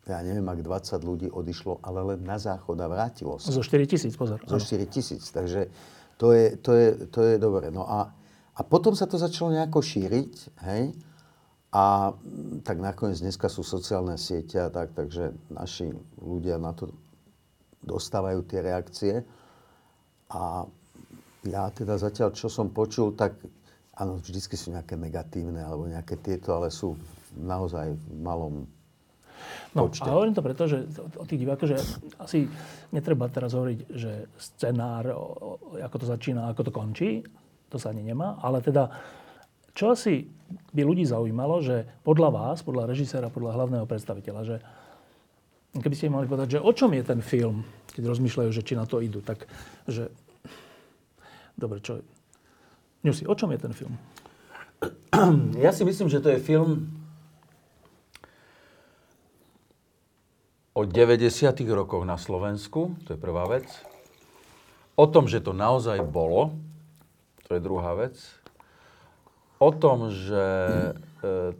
ja neviem, ak 20 ľudí odišlo, ale len na záchod a vrátilo sa. Zo 4 tisíc, pozor. Zo áno. 4 tisíc, takže to je, to je, to je dobre. No a, a potom sa to začalo nejako šíriť, hej? A mm, tak nakoniec dneska sú sociálne siete a tak, takže naši ľudia na to dostávajú tie reakcie. A ja teda zatiaľ, čo som počul, tak áno, vždycky sú nejaké negatívne alebo nejaké tieto, ale sú naozaj v malom No, počte. a hovorím to preto, že o tých divákoch, že asi netreba teraz hovoriť, že scenár, ako to začína, ako to končí, to sa ani nemá, ale teda, čo asi by ľudí zaujímalo, že podľa vás, podľa režiséra, podľa hlavného predstaviteľa, že keby ste im mali povedať, že o čom je ten film, keď rozmýšľajú, že či na to idú, tak, že... Dobre, čo... Ňusi, o čom je ten film? Ja si myslím, že to je film o 90. rokoch na Slovensku, to je prvá vec. O tom, že to naozaj bolo, to je druhá vec. O tom, že e,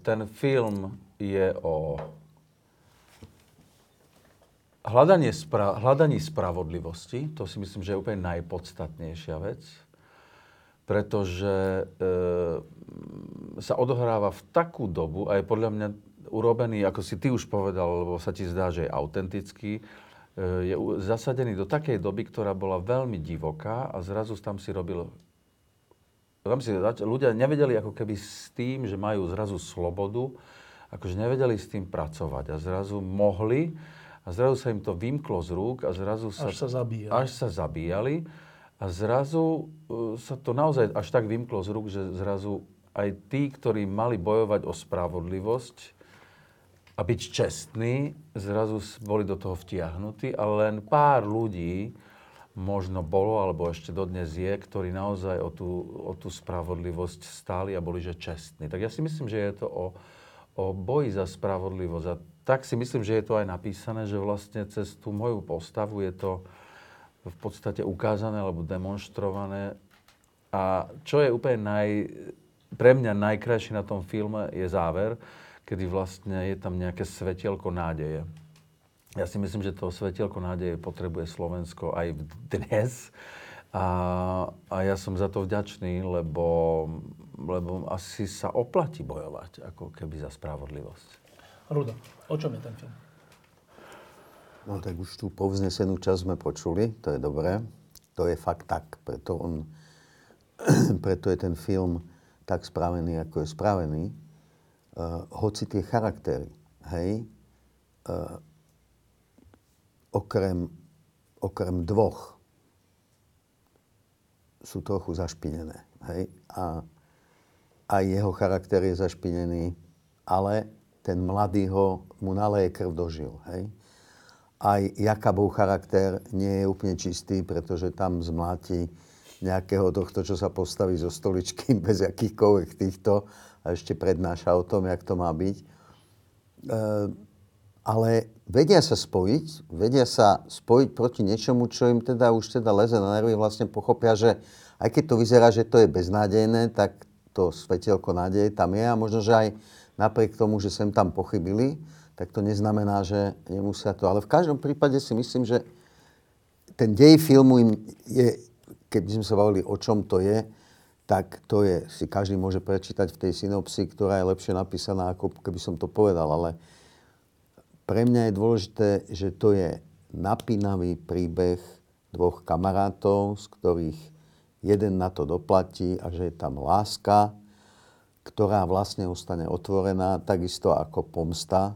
ten film je o hľadanie spra- hľadaní spravodlivosti. To si myslím, že je úplne najpodstatnejšia vec. Pretože e, sa odohráva v takú dobu a je podľa mňa urobený, ako si ty už povedal, lebo sa ti zdá, že je autentický, e, je zasadený do takej doby, ktorá bola veľmi divoká a zrazu tam si robil... Tam si, ľudia nevedeli ako keby s tým, že majú zrazu slobodu, akože nevedeli s tým pracovať a zrazu mohli a zrazu sa im to vymklo z rúk a zrazu sa... Až sa zabíjali. Až sa zabíjali a zrazu e, sa to naozaj až tak vymklo z rúk, že zrazu aj tí, ktorí mali bojovať o spravodlivosť a byť čestní, zrazu boli do toho vtiahnutí a len pár ľudí možno bolo, alebo ešte dodnes je, ktorí naozaj o tú, o tú spravodlivosť stáli a boli, že čestní. Tak ja si myslím, že je to o, o boji za spravodlivosť. A tak si myslím, že je to aj napísané, že vlastne cez tú moju postavu je to v podstate ukázané alebo demonstrované. A čo je úplne naj, pre mňa najkrajšie na tom filme je záver, kedy vlastne je tam nejaké svetielko nádeje. Ja si myslím, že to svetielko nádeje potrebuje Slovensko aj dnes. A, a ja som za to vďačný, lebo, lebo asi sa oplatí bojovať ako keby za spravodlivosť. Rudo, o čom je ten film? No tak už tú povznesenú časť sme počuli, to je dobré. To je fakt tak, preto, on, preto je ten film tak spravený, ako je spravený. Uh, hoci tie charaktery, hej, uh, okrem, okrem dvoch sú trochu zašpinené, hej, a aj jeho charakter je zašpinený, ale ten mladý ho, mu naleje krv do žil, hej aj Jakabov charakter nie je úplne čistý, pretože tam zmláti nejakého tohto, čo sa postaví zo stoličky bez akýchkoľvek týchto a ešte prednáša o tom, jak to má byť. E, ale vedia sa spojiť, vedia sa spojiť proti niečomu, čo im teda už teda leze na nervy, vlastne pochopia, že aj keď to vyzerá, že to je beznádejné, tak to svetielko nádeje tam je a možno, že aj napriek tomu, že sem tam pochybili, tak to neznamená, že nemusia to. Ale v každom prípade si myslím, že ten dej filmu im je, keby sme sa bavili, o čom to je, tak to je, si každý môže prečítať v tej synopsi, ktorá je lepšie napísaná, ako keby som to povedal. Ale pre mňa je dôležité, že to je napínavý príbeh dvoch kamarátov, z ktorých jeden na to doplatí a že je tam láska, ktorá vlastne ostane otvorená, takisto ako pomsta,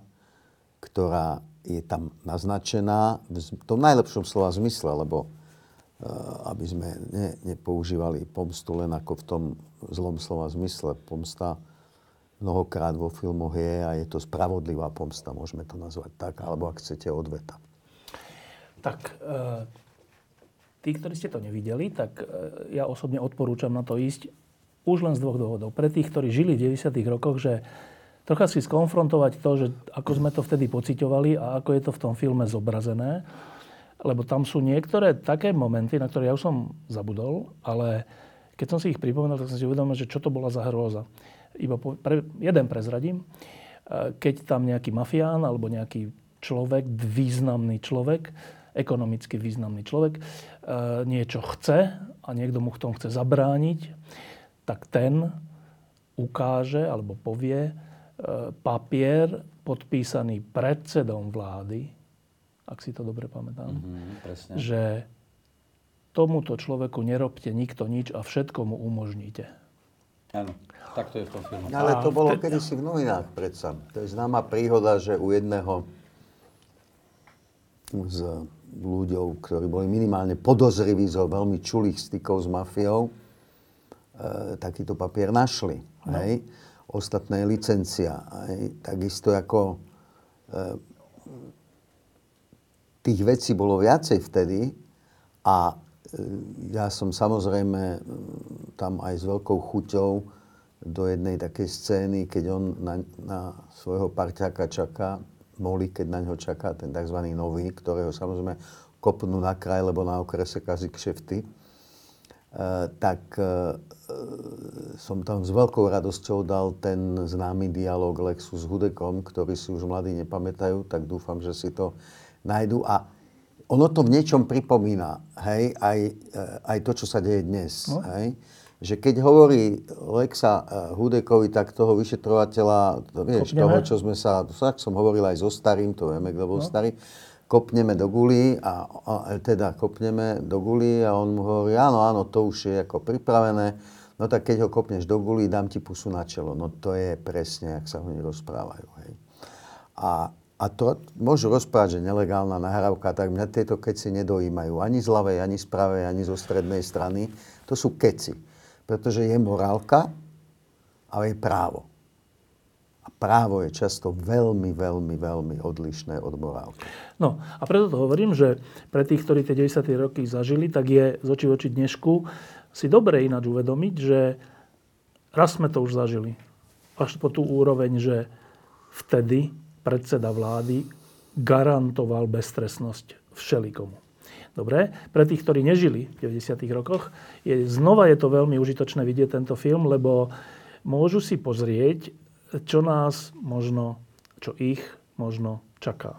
ktorá je tam naznačená v tom najlepšom slova zmysle, lebo uh, aby sme ne, nepoužívali pomstu len ako v tom zlom slova zmysle. Pomsta mnohokrát vo filmoch je a je to spravodlivá pomsta, môžeme to nazvať tak, alebo ak chcete odveta. Tak, e, tí, ktorí ste to nevideli, tak e, ja osobne odporúčam na to ísť už len z dvoch dôvodov. Pre tých, ktorí žili v 90. rokoch, že trocha si skonfrontovať to, že ako sme to vtedy pociťovali a ako je to v tom filme zobrazené. Lebo tam sú niektoré také momenty, na ktoré ja už som zabudol, ale keď som si ich pripomenul, tak som si uvedomil, že čo to bola za hrôza. Iba pre, jeden prezradím. E, Keď tam nejaký mafián alebo nejaký človek, významný človek, ekonomicky významný človek, e, niečo chce a niekto mu v tom chce zabrániť, tak ten ukáže alebo povie e, papier podpísaný predsedom vlády, ak si to dobre pamätám, Mm, presne. že tomuto človeku nerobte nikto nič a všetko mu umožníte. Áno, tak to je v tom filmu. Ale to bolo kedysi v novinách predsa. To je známa príhoda, že u jedného z ľuďov, ktorí boli minimálne podozriví zo veľmi čulých stykov s mafiou, e, takýto papier našli. Hej? Ostatné je licencia. Hej? Takisto ako e, tých vecí bolo viacej vtedy a e, ja som samozrejme e, tam aj s veľkou chuťou do jednej takej scény, keď on na, na svojho parťáka čaká, Moli, keď na ňo čaká ten tzv. nový, ktorého samozrejme kopnú na kraj, lebo na okrese kazí kšefty, e, tak e, e, som tam s veľkou radosťou dal ten známy dialog Lexu s Hudekom, ktorý si už mladí nepamätajú, tak dúfam, že si to nájdu. A ono to v niečom pripomína, hej, aj, e, aj to, čo sa deje dnes, No. hej. Že keď hovorí Lexa e, Hudekovi, tak toho vyšetrovateľa, to vieš, Kopneme? toho, čo sme sa, tak som hovoril aj so starým, to vieme, kto No. bol starý, kopneme do guli a, a teda kopneme do guli a on mu hovorí, áno, áno, to už je ako pripravené, no tak keď ho kopneš do guli, dám ti pusu na čelo. No to je presne, jak sa oni rozprávajú. Hej. A, a to môžu rozprávať, že nelegálna nahrávka, tak mňa tieto keci nedojímajú ani z ľavej, ani z pravej, ani zo strednej strany. To sú keci. Pretože je morálka, ale je právo. A právo je často veľmi, veľmi, veľmi odlišné od morálky. No a preto to hovorím, že pre tých, ktorí tie 90. roky zažili, tak je z očí v oči dnešku si dobre ináč uvedomiť, že raz sme to už zažili. Až po tú úroveň, že vtedy predseda vlády garantoval beztrestnosť všelikomu. Dobre, pre tých, ktorí nežili v 90. rokoch, je, znova je to veľmi užitočné vidieť tento film, lebo môžu si pozrieť, čo nás možno, čo ich možno čaká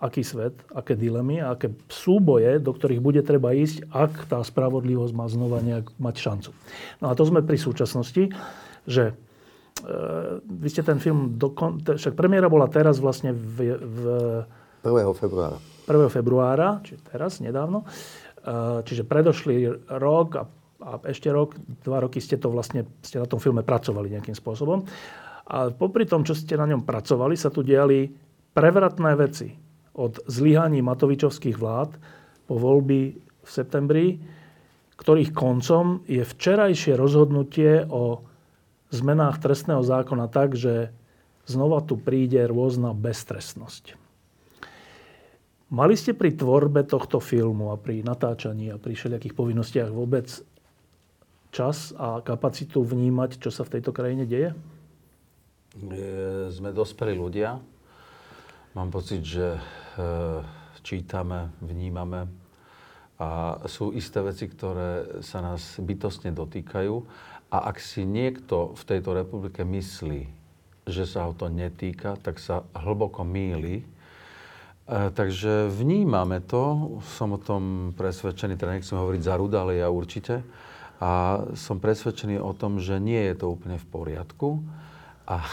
aký svet, aké dilemy, aké súboje, do ktorých bude treba ísť, ak tá spravodlivosť má znova nejak mať šancu. No a to sme pri súčasnosti, že e, vy ste ten film, dokon, však premiéra bola teraz vlastne v, v 1. februára. 1. februára, čiže teraz, nedávno. E, Čiže predošlý rok a, a ešte rok, dva roky ste to vlastne, ste na tom filme pracovali nejakým spôsobom. A popri tom, čo ste na ňom pracovali, sa tu diali prevratné veci. Od zlyhaní Matovičovských vlád po voľby v septembri, ktorých koncom je včerajšie rozhodnutie o zmenách trestného zákona tak, že znova tu príde rôzna beztrestnosť. Mali ste pri tvorbe tohto filmu a pri natáčaní a pri všelijakých povinnostiach vôbec čas a kapacitu vnímať, čo sa v tejto krajine deje? Sme dospelí ľudia. Mám pocit, že e, čítame, vnímame a sú isté veci, ktoré sa nás bytostne dotýkajú. A ak si niekto v tejto republike myslí, že sa ho to netýka, tak sa hlboko míli. E, takže vnímame to, som o tom presvedčený, teda nechcem hovoriť za Ruda, ale ja určite. A som presvedčený o tom, že nie je to úplne v poriadku. A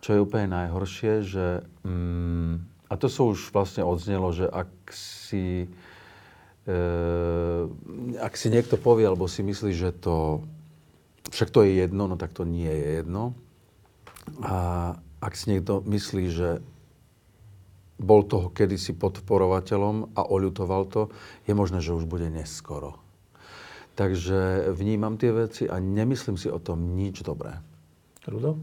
čo je úplne najhoršie, že... Mm, a to sa už vlastne odznelo, že ak si... E, ak si niekto povie, alebo si myslí, že to... Však to je jedno, no tak to nie je jedno. A ak si niekto myslí, že bol toho kedysi podporovateľom a oľutoval to, je možné, že už bude neskoro. Takže vnímam tie veci a nemyslím si o tom nič dobré. Rudo?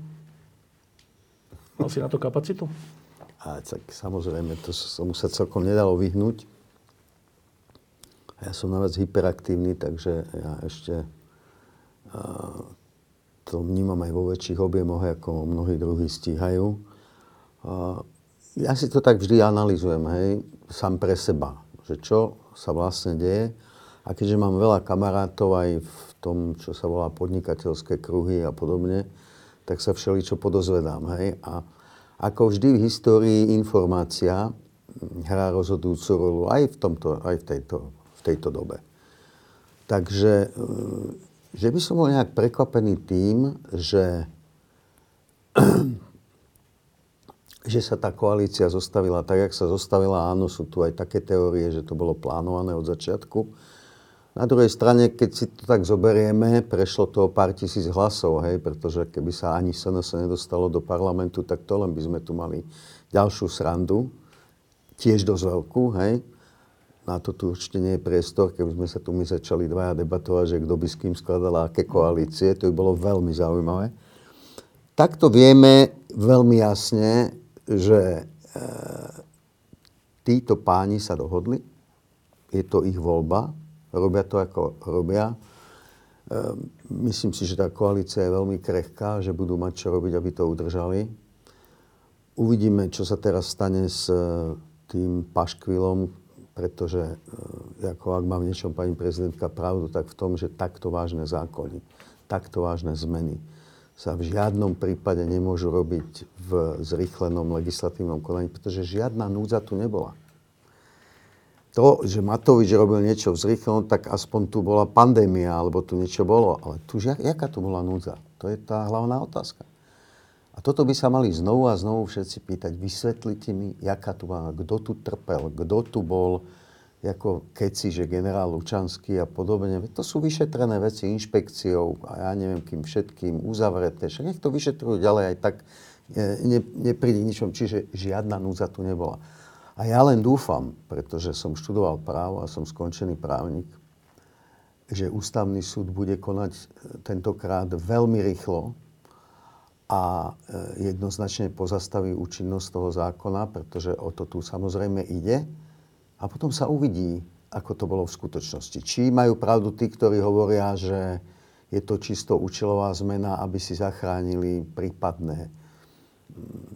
Mal si na to kapacitu? A tak samozrejme, to sa mu sa celkom nedalo vyhnúť. Ja som naviac hyperaktívny, takže ja ešte to vnímam aj vo väčších objemoch, ako mnohí druhí stíhajú. Ja si to tak vždy analizujem, hej, sám pre seba, že čo sa vlastne deje. A keďže mám veľa kamarátov aj v tom, čo sa volá podnikateľské kruhy a podobne, tak sa všeličo podozvedám, hej. A, Ako vždy v histórii informácia hrá rozhodujúcu rolu aj v, tomto, aj v, tejto, v tejto dobe. Takže, e, že by som bol nejak prekvapený tým, že, že sa tá koalícia zostavila tak, jak sa zostavila. Áno, sú tu aj také teórie, že to bolo plánované od začiatku. Na druhej strane, keď si to tak zoberieme, prešlo to o pár tisíc hlasov, hej, pretože keby sa ani SNS nedostalo do parlamentu, tak to len by sme tu mali ďalšiu srandu, tiež dosť veľkú, hej. Na to tu určite nie je priestor, keby sme sa tu my začali dvaja debatovať, že kto by s kým skladal aké koalície, to by bolo veľmi zaujímavé. Takto vieme veľmi jasne, že e, títo páni sa dohodli, je to ich voľba, robia to, ako robia. Ehm, myslím si, že tá koalícia je veľmi krehká, že budú mať čo robiť, aby to udržali. Uvidíme, čo sa teraz stane s e, tým paškvilom, pretože e, ako ak má v niečom pani prezidentka pravdu, tak v tom, že takto vážne zákony, takto vážne zmeny sa v žiadnom prípade nemôžu robiť v zrýchlenom legislatívnom konaní, pretože žiadna núdza tu nebola to, že Matovič robil niečo vzrýchlenom, tak aspoň tu bola pandémia, alebo tu niečo bolo. Ale tu, jaká tu bola núdza? To je tá hlavná otázka. A toto by sa mali znovu a znovu všetci pýtať. Vysvetlite mi, jaká tu bola, kto tu trpel, kto tu bol, ako keci, že generál Lučanský a podobne. To sú vyšetrené veci inšpekciou a ja neviem kým všetkým, uzavreté. Však nech to vyšetrujú ďalej, aj tak e, ne, nepríde ničom. Čiže žiadna núdza tu nebola. A ja len dúfam, pretože som študoval právo a som skončený právnik, že ústavný súd bude konať e, tentokrát veľmi rýchlo a e, jednoznačne pozastaví účinnosť toho zákona, pretože o to tu samozrejme ide. A potom sa uvidí, ako to bolo v skutočnosti. Či majú pravdu tí, ktorí hovoria, že je to čisto účelová zmena, aby si zachránili prípadné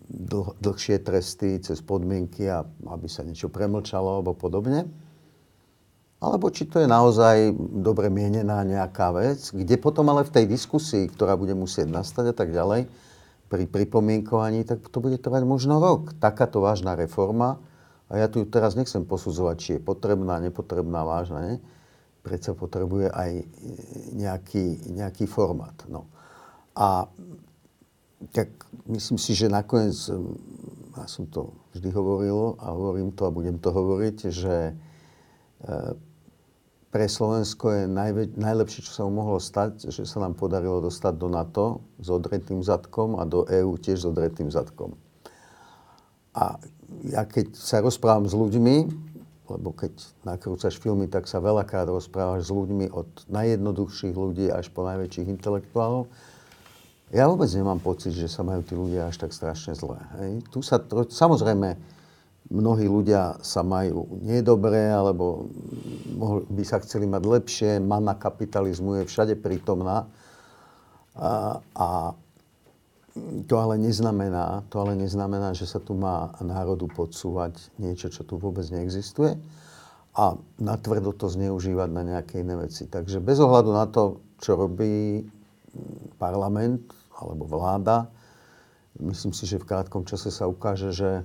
dlh, dlhšie tresty cez podmienky, a aby sa niečo premlčalo alebo podobne. Alebo či to je naozaj dobre mienená nejaká vec, kde potom ale v tej diskusii, ktorá bude musieť nastať a tak ďalej, pri pripomienkovaní, tak to bude trvať možno rok. Takáto vážna reforma, a ja tu teraz nechcem posudzovať, či je potrebná, nepotrebná, vážna, ne? Predsa potrebuje aj nejaký, nejaký formát. No. A tak myslím si, že nakoniec, ja som to vždy hovoril a hovorím to a budem to hovoriť, že e, pre Slovensko je najvä, najlepšie, čo sa mu mohlo stať, že sa nám podarilo dostať do NATO s odretým zadkom a do EÚ tiež s odretým zadkom. A ja keď sa rozprávam s ľuďmi, lebo keď nakrúcaš filmy, tak sa veľakrát rozprávaš s ľuďmi od najjednoduchších ľudí až po najväčších intelektuálov, ja vôbec nemám pocit, že sa majú tí ľudia až tak strašne zlé. Hej. Tu sa, samozrejme, mnohí ľudia sa majú nedobre, alebo mohli, by sa chceli mať lepšie. Mana kapitalizmu je všade prítomná. A, a to ale neznamená, to ale neznamená, že sa tu má národu podsúvať niečo, čo tu vôbec neexistuje a natvrdo to zneužívať na nejaké iné veci. Takže bez ohľadu na to, čo robí parlament, alebo vláda. Myslím si, že v krátkom čase sa ukáže, že,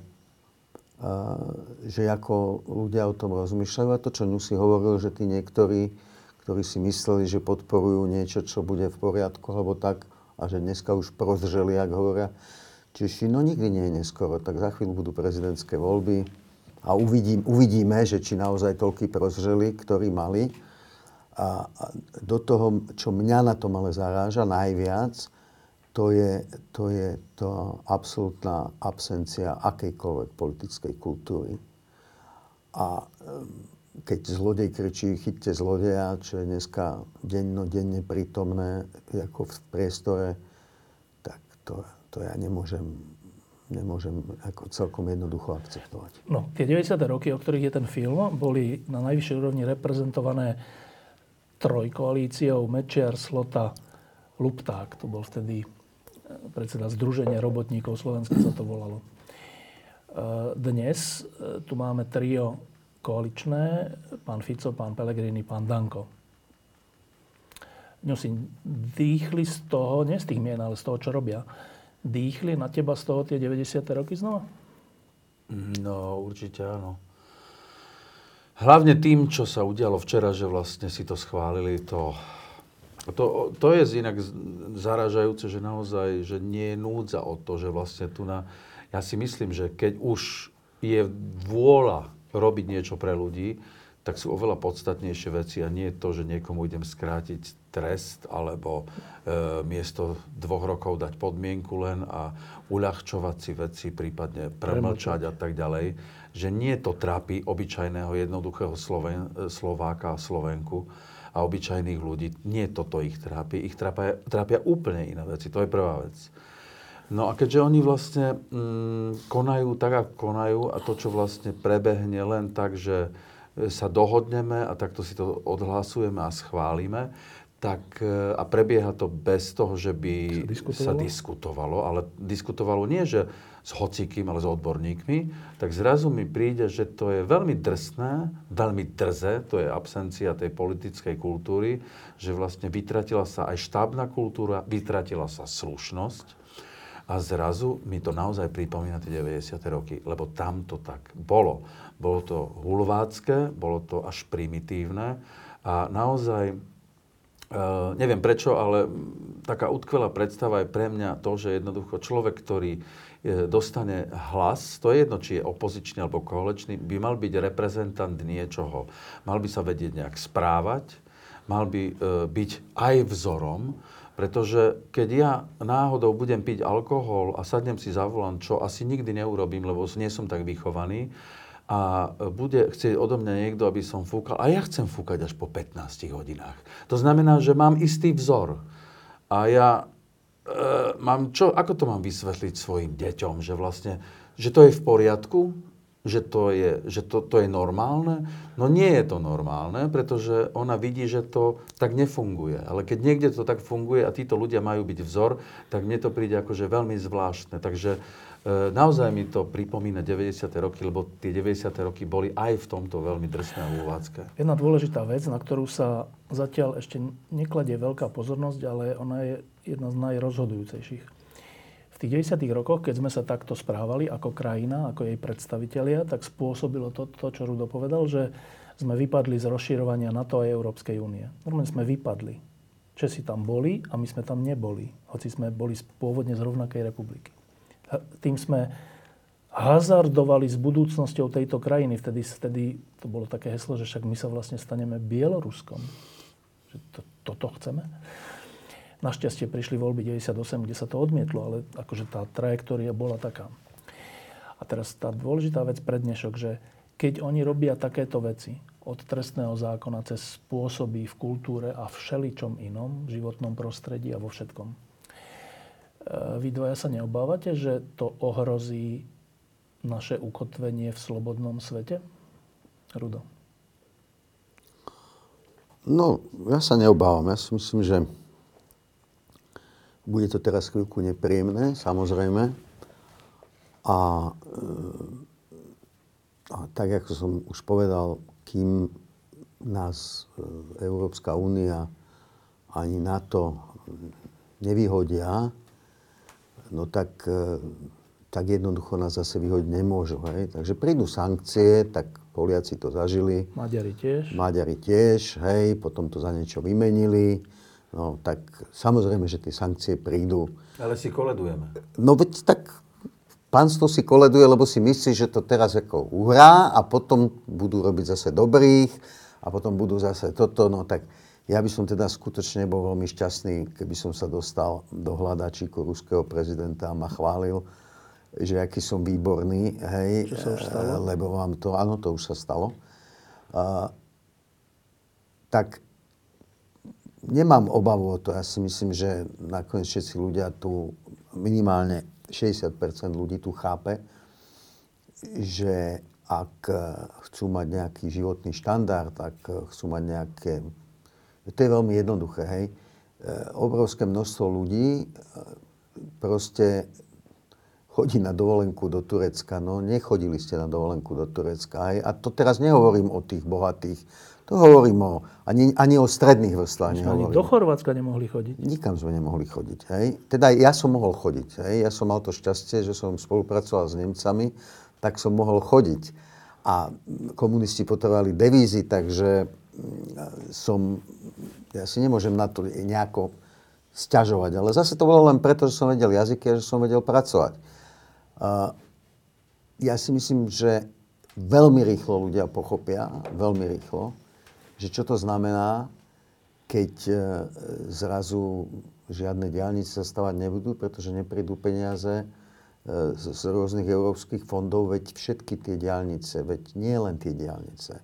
že ako ľudia o tom rozmýšľajú. A to, čo si hovoril, že tí niektorí, ktorí si mysleli, že podporujú niečo, čo bude v poriadku, alebo tak, a že dneska už prozřeli, ak hovoria Češi, no nikdy nie je neskoro, tak za chvíľu budú prezidentské voľby a uvidím, uvidíme, že či naozaj toľky prozřeli, ktorí mali. A, a do toho, čo mňa na tom ale zaráža najviac, to je, to je to absolútna absencia akejkoľvek politickej kultúry. A keď zlodej kričí, chyťte zlodeja, čo je dneska dennodenne prítomné ako v priestore, tak to, to ja nemôžem, nemôžem ako celkom jednoducho akceptovať. No, tie 90. roky, o ktorých je ten film, boli na najvyššej úrovni reprezentované trojkoalíciou Mečiar, Slota, Lupták. To bol vtedy predseda Združenia robotníkov Slovenska sa to volalo. E, dnes e, tu máme trio koaličné, pán Fico, pán Pelegrini, pán Danko. No si dýchli z toho, nie z tých mien, ale z toho, čo robia, dýchli na teba z toho tie 90. roky znova? No, určite áno. Hlavne tým, čo sa udialo včera, že vlastne si to schválili, to, to, to je inak zaražajúce, že naozaj, že nie je núdza o to, že vlastne tu na... Ja si myslím, že keď už je vôľa robiť niečo pre ľudí, tak sú oveľa podstatnejšie veci a nie to, že niekomu idem skrátiť trest alebo e, miesto dvoch rokov dať podmienku len a uľahčovať si veci, prípadne premlčať a tak ďalej. Že nie to trápi obyčajného jednoduchého Sloven, Slováka a Slovenku a obyčajných ľudí. Nie toto ich trápi. Ich trápia, trápia úplne iné veci. To je prvá vec. No a keďže oni vlastne mm, konajú tak, ako konajú a to, čo vlastne prebehne len tak, že sa dohodneme a takto si to odhlasujeme a schválime, tak, e, a prebieha to bez toho, že by sa diskutovalo, sa diskutovalo ale diskutovalo nie, že s hocikým, ale s odborníkmi, tak zrazu mi príde, že to je veľmi drsné, veľmi drze, to je absencia tej politickej kultúry, že vlastne vytratila sa aj štábna kultúra, vytratila sa slušnosť, a zrazu mi to naozaj pripomína tie 90. roky, lebo tam to tak bolo. Bolo to hulvácké, bolo to až primitívne a naozaj, e, neviem prečo, ale taká utkvelá predstava je pre mňa to, že jednoducho človek, ktorý e, dostane hlas, to je jedno, či je opozičný alebo koaličný, by mal byť reprezentant niečoho. Mal by sa vedieť nejak správať, mal by e, byť aj vzorom, pretože keď ja náhodou budem piť alkohol a sadnem si za volant, čo asi nikdy neurobím, lebo nie som tak vychovaný, a bude chcieť odo mňa niekto, aby som fúkal, a ja chcem fúkať až po 15 hodinách. To znamená, že mám istý vzor. A ja e, mám čo, ako to mám vysvetliť svojim deťom, že vlastne, že to je v poriadku, že to je, že to, to je normálne? No nie je to normálne, pretože ona vidí, že to tak nefunguje. Ale keď niekde to tak funguje a títo ľudia majú byť vzor, tak mne to príde akože veľmi zvláštne. Takže e, naozaj mi to pripomína 90. roky, lebo tie 90. roky boli aj v tomto veľmi drsné a úvádzke. Jedna dôležitá vec, na ktorú sa zatiaľ ešte nekladie veľká pozornosť, ale ona je jedna z najrozhodujúcejších tých 90. rokoch, keď sme sa takto správali ako krajina, ako jej predstavitelia, tak spôsobilo to, to čo Rudo povedal, že sme vypadli z rozširovania NATO a Európskej únie. Normálne sme vypadli. Česi tam boli a my sme tam neboli, hoci sme boli pôvodne z rovnakej republiky. Tým sme hazardovali s budúcnosťou tejto krajiny. Vtedy, vtedy to bolo také heslo, že však my sa vlastne staneme Bieloruskom. Že to, toto chceme. Našťastie prišli voľby 98, kde sa to odmietlo, ale akože tá trajektória bola taká. A teraz tá dôležitá vec pre dnešok, že keď oni robia takéto veci, od trestného zákona cez spôsoby v kultúre a všeličom inom, v životnom prostredí a vo všetkom. E, vy dvaja sa neobávate, že to ohrozí naše ukotvenie v slobodnom svete? Rudo. No, ja sa neobávam. Ja si myslím, že bude to teraz chvíľku nepríjemné, samozrejme. A, e, a tak, ako som už povedal, kým nás e, Európska únia ani NATO nevyhodia, no tak, e, tak jednoducho nás zase vyhodiť nemôžu. Hej? Takže prídu sankcie, tak Poliaci to zažili. Maďari tiež. Maďari tiež, hej, potom to za niečo vymenili. No tak samozrejme, že tie sankcie prídu. Ale si koledujeme. No veď tak pánstvo si koleduje, lebo si myslí, že to teraz ako uhrá a potom budú robiť zase dobrých a potom budú zase toto. No tak ja by som teda skutočne bol veľmi šťastný, keby som sa dostal do hľadačíku ruského prezidenta a ma chválil, že aký som výborný, hej, Čo sa už stalo? lebo vám to, áno, to už sa stalo. Uh, tak nemám obavu o to. Ja si myslím, že nakoniec všetci ľudia tu, minimálne 60% ľudí tu chápe, že ak chcú mať nejaký životný štandard, ak chcú mať nejaké... To je veľmi jednoduché, hej. Obrovské množstvo ľudí proste chodí na dovolenku do Turecka. No, nechodili ste na dovolenku do Turecka. Hej. A to teraz nehovorím o tých bohatých. To hovorím o, ani, ani o stredných vrstvách Ani do Chorvátska nemohli chodiť. Nikam sme nemohli chodiť. Hej. Teda ja som mohol chodiť. Hej. Ja som mal to šťastie, že som spolupracoval s Nemcami, tak som mohol chodiť. A komunisti potrebovali devízy, takže mm, som, ja si nemôžem na to nejako sťažovať. Ale zase to bolo len preto, že som vedel jazyky a že som vedel pracovať. A ja si myslím, že veľmi rýchlo ľudia pochopia, veľmi rýchlo, že čo to znamená, keď e, zrazu žiadne diálnice sa stavať nebudú, pretože neprídu peniaze e, z, rôznych európskych fondov, veď všetky tie diálnice, veď nie len tie diálnice,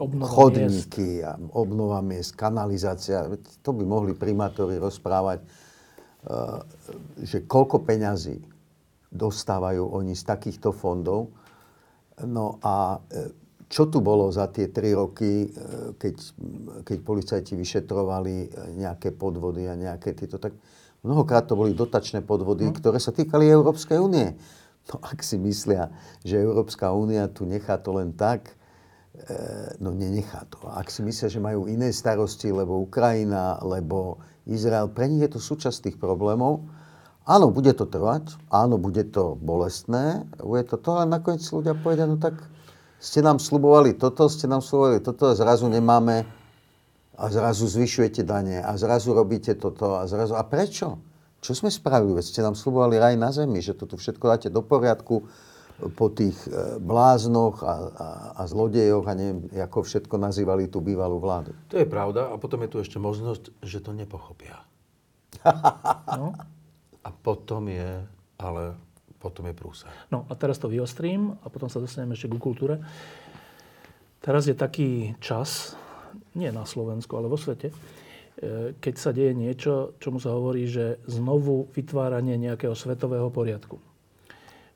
Obnova miest. chodníky, a obnova miest, kanalizácia, veď to by mohli primátori rozprávať, e, že koľko peňazí dostávajú oni z takýchto fondov. No a čo tu bolo za tie tri roky, e, keď, keď policajti vyšetrovali e, nejaké podvody a nejaké tieto, tak mnohokrát to boli dotačné podvody, ktoré sa týkali Európskej únie. No ak si myslia, že Európska únia tu nechá to len tak, e, no nenechá to. Ak si myslia, že majú iné starosti, lebo Ukrajina, lebo Izrael, pre nich je to súčasť tých problémov. Áno, bude to trvať, áno, bude to bolestné, bude to to, ale nakoniec ľudia povedia, no tak ste nám slubovali toto, ste nám slubovali toto a zrazu nemáme a zrazu zvyšujete dane a zrazu robíte toto a zrazu... A prečo? Čo sme spravili? Veď ste nám slubovali raj na zemi, že to tu všetko dáte do poriadku po tých e, bláznoch a, a, a zlodejoch a neviem, ako všetko nazývali tú bývalú vládu. To je pravda a potom je tu ešte možnosť, že to nepochopia. No. A potom je, ale potom je prúser. no a teraz to vyostrím a potom sa dostaneme ešte ku kultúre. Teraz je taký čas, nie na Slovensku, ale vo svete, e, keď sa deje niečo, čomu sa hovorí, že znovu vytváranie nejakého svetového poriadku.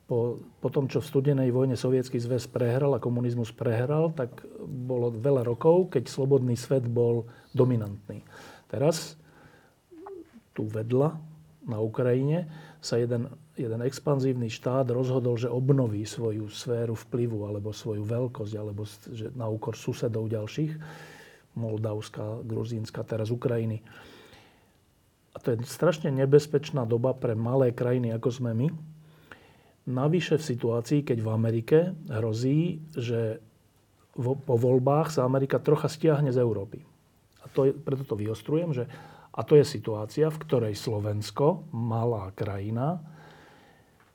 Po, po tom, čo v studenej vojne sovietský zväz prehral a komunizmus prehral, tak bolo veľa rokov, keď slobodný svet bol dominantný. Teraz tu vedľa, na Ukrajine, sa jeden, jeden expanzívny štát rozhodol, že obnoví svoju sféru vplyvu alebo svoju veľkosť, alebo že na úkor susedov ďalších, Moldavska, Gruzínska, teraz Ukrajiny. A to je strašne nebezpečná doba pre malé krajiny, ako sme my. Navyše v situácii, keď v Amerike hrozí, že vo, po voľbách sa Amerika trocha stiahne z Európy. A to je, preto to vyostrujem, že a to je situácia, v ktorej Slovensko, malá krajina,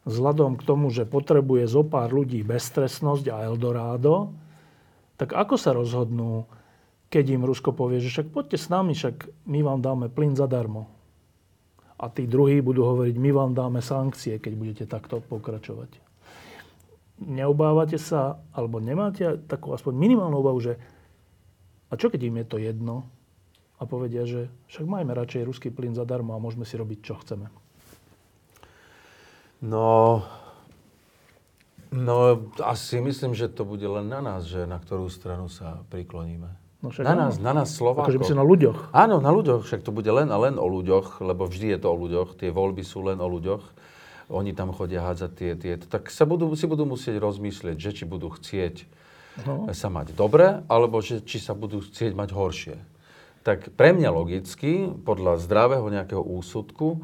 vzhľadom k tomu, že potrebuje zo pár ľudí bezstresnosť a Eldorado, tak ako sa rozhodnú, keď im Rusko povie, že však poďte s nami, však my vám dáme plyn zadarmo. A tí druhí budú hovoriť, my vám dáme sankcie, keď budete takto pokračovať. Neobávate sa, alebo nemáte takú aspoň minimálnu obavu, že a čo keď im je to jedno? A povedia, že však majme radšej ruský plyn zadarmo a môžeme si robiť, čo chceme. No, no asi myslím, že to bude len na nás, že na ktorú stranu sa prikloníme. No však na áno. nás, na nás Slovákov. Akože si na ľuďoch. Áno, na ľuďoch, však to bude len a len o ľuďoch, lebo vždy je to o ľuďoch, tie voľby sú len o ľuďoch. Oni tam chodia hádzať tie, tie, tak sa budú, si budú musieť rozmyslieť, že či budú chcieť No. sa mať dobre, alebo že, či sa budú chcieť mať horšie. Tak pre mňa logicky, podľa zdravého nejakého úsudku,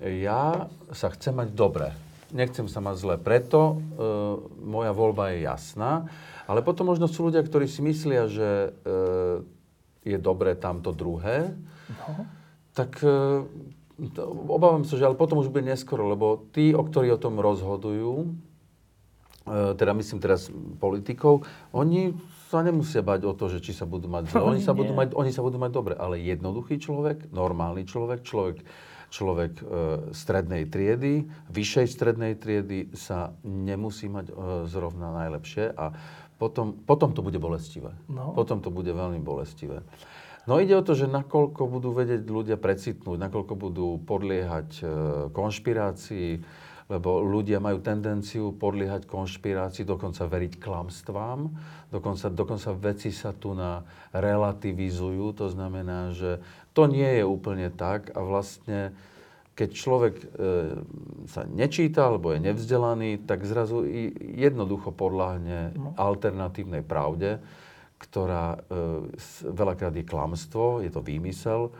ja sa chcem mať dobre. Nechcem sa mať zle, preto uh, moja voľba je jasná. Ale potom možno sú ľudia, ktorí si myslia, že uh, je dobré tamto druhé, No. tak obávam sa, že ale potom už bude neskoro, lebo tí, o ktorí o tom rozhodujú, teda myslím teraz politikov, oni sa nemusia bať o to, že či sa budú mať zle. Oni sa, budú mať, oni sa budú mať dobre, ale jednoduchý človek, normálny človek, človek, človek e, strednej triedy, vyššej strednej triedy sa nemusí mať e, zrovna najlepšie a potom, potom to bude bolestivé. No. Potom to bude veľmi bolestivé. No ide o to, že nakoľko budú vedieť ľudia precitnúť, nakoľko budú podliehať e, konšpirácii, lebo ľudia majú tendenciu podliehať konšpirácii, dokonca veriť klamstvám, dokonca, dokonca veci sa tu na relativizujú, to znamená, že to nie je úplne tak a vlastne keď človek e, sa nečíta alebo je nevzdelaný, tak zrazu i jednoducho podľahne alternatívnej pravde, ktorá e, veľakrát je klamstvo, je to výmysel.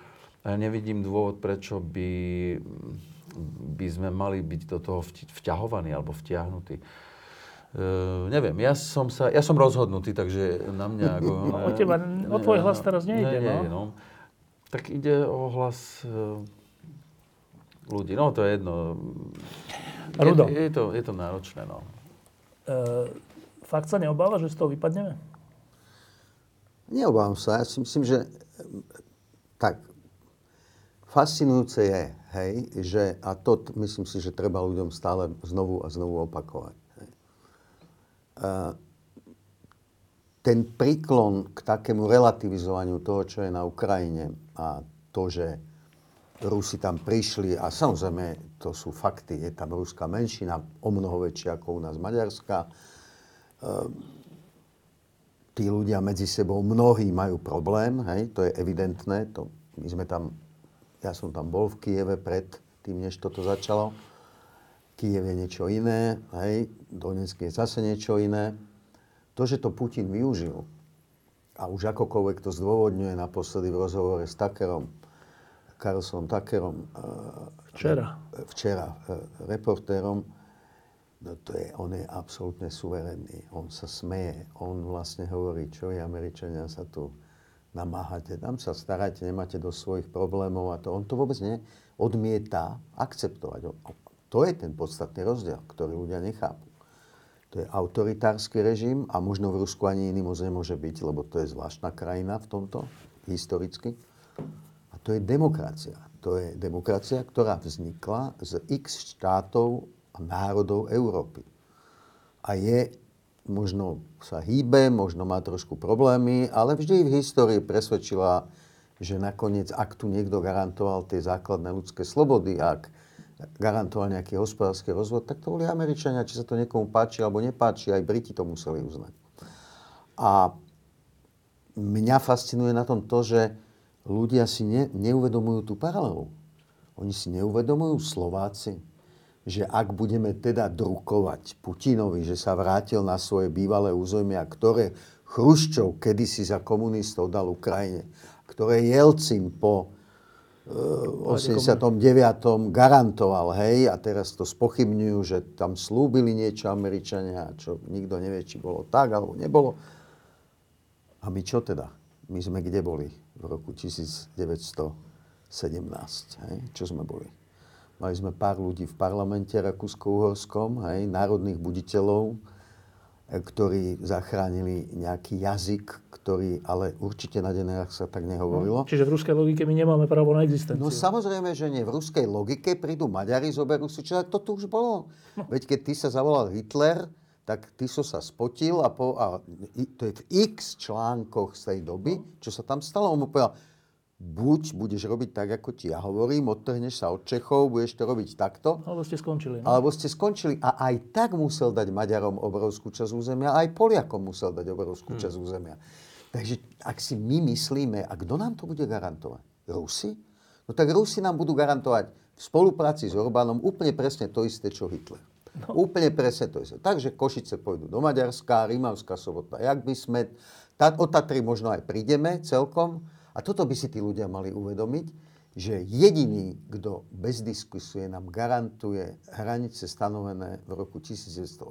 A ja nevidím dôvod, prečo by, by sme mali byť do toho vťahovaní alebo vtiahnutí. Uh, neviem, ja som, sa, ja som rozhodnutý, takže na mňa... Ako, no, o, teba, o tvoj hlas teraz nejde, ne, no. no. Tak ide o hlas uh, ľudí. No, to je jedno. Rudo. Je, je, to, je to náročné, no. Uh, fakt sa neobáva, že z toho vypadneme? Neobávam sa. Ja si myslím, že tak fascinujúce je, hej, že, a to myslím si, že treba ľuďom stále znovu a znovu opakovať ten príklon k takému relativizovaniu toho, čo je na Ukrajine a to, že Rusi tam prišli a samozrejme to sú fakty, je tam ruská menšina, o mnoho väčšia ako u nás Maďarská. Tí ľudia medzi sebou, mnohí majú problém, hej, to je evidentné. To, my sme tam, ja som tam bol v Kieve pred tým, než toto začalo. Kiev je niečo iné, hej, Donetsk je zase niečo iné. To, že to Putin využil, a už akokoľvek to zdôvodňuje naposledy v rozhovore s Takerom, Carlsonom Takerom, včera, včera reportérom, no to je, on je absolútne suverénny. On sa smeje. On vlastne hovorí, čo je Američania sa tu namáhate, tam sa staráte, nemáte do svojich problémov a to. On to vôbec neodmieta akceptovať. To je ten podstatný rozdiel, ktorý ľudia nechápu. To je autoritársky režim a možno v Rusku ani iný moc nemôže byť, lebo to je zvláštna krajina v tomto, historicky. A to je demokracia. To je demokracia, ktorá vznikla z x štátov a národov Európy. A je, možno sa hýbe, možno má trošku problémy, ale vždy v histórii presvedčila, že nakoniec, ak tu niekto garantoval tie základné ľudské slobody, ak garantoval nejaký hospodársky rozvoj, tak to boli Američania, či sa to niekomu páči alebo nepáči, aj Briti to museli uznať. A mňa fascinuje na tom to, že ľudia si ne, neuvedomujú tú paralelu. Oni si neuvedomujú Slováci, že ak budeme teda drukovať Putinovi, že sa vrátil na svoje bývalé územia, ktoré Chruščov kedysi za komunistov dal Ukrajine, ktoré Jelcin po 89. garantoval, hej, a teraz to spochybňujú, že tam slúbili niečo Američania, čo nikto nevie, či bolo tak, alebo nebolo. A my čo teda? My sme kde boli v roku 1917, hej? Čo sme boli? Mali sme pár ľudí v parlamente Rakúsko-Uhorskom, hej, národných buditeľov, ktorí zachránili nejaký jazyk, ktorý, ale určite na denách sa tak nehovorilo. No, čiže v ruskej logike my nemáme právo na existenciu. No samozrejme, že nie. V ruskej logike prídu Maďari, zoberú si, čo to tu už bolo. No. Veď keď ty sa zavolal Hitler, tak ty so sa spotil a, po, a to je v x článkoch z tej doby, čo sa tam stalo. On mu povedal, buď budeš robiť tak, ako ti ja hovorím, odtrhneš sa od Čechov, budeš to robiť takto. Alebo ste skončili. No? Alebo ste skončili. A aj tak musel dať Maďarom obrovskú časť územia, aj Poliakom musel dať obrovskú hmm. časť územia. Takže ak si my myslíme, a kto nám to bude garantovať? Rusi? No tak Rusi nám budú garantovať v spolupráci s Orbánom úplne presne to isté, čo Hitler. No. Úplne presne to isté. Takže Košice pôjdu do Maďarska, Rimavská sobota, jak by sme, tá, o Tatry možno aj prídeme celkom, a toto by si tí ľudia mali uvedomiť, že jediný, kto bez diskusie nám garantuje hranice stanovené v roku 1918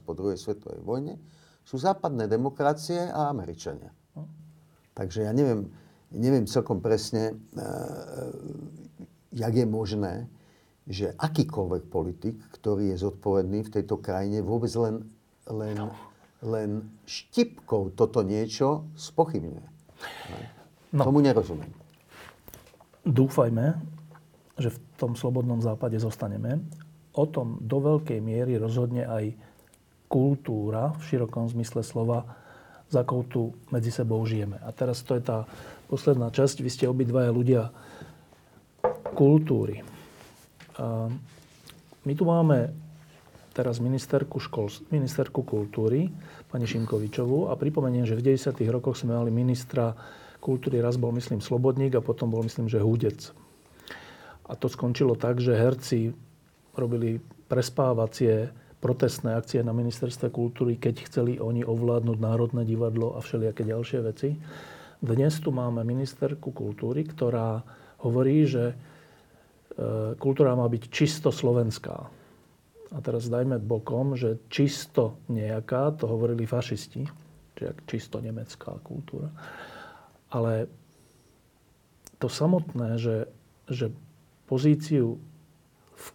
po druhej svetovej vojne, sú západné demokracie a Američania. Takže ja neviem, neviem celkom presne, e, jak je možné, že akýkoľvek politik, ktorý je zodpovedný v tejto krajine, vôbec len, len, len štipkou toto niečo spochybňuje. No. Tomu nerozumiem. Dúfajme, že v tom slobodnom západe zostaneme. O tom do veľkej miery rozhodne aj kultúra v širokom zmysle slova, za akou tu medzi sebou žijeme. A teraz to je tá posledná časť. Vy ste obidvaja ľudia kultúry. My tu máme teraz ministerku, škol, ministerku kultúry, pani Šimkovičovú, a pripomeniem, že v 90. rokoch sme mali ministra kultúry. Raz bol, myslím, Slobodník a potom bol, myslím, že Hudec. A to skončilo tak, že herci robili prespávacie protestné akcie na ministerstve kultúry, keď chceli oni ovládnuť Národné divadlo a všelijaké ďalšie veci. Dnes tu máme ministerku kultúry, ktorá hovorí, že e, kultúra má byť čisto slovenská. A teraz dajme bokom, že čisto nejaká, to hovorili fašisti, čiže čisto nemecká kultúra. Ale to samotné, že, že pozíciu v,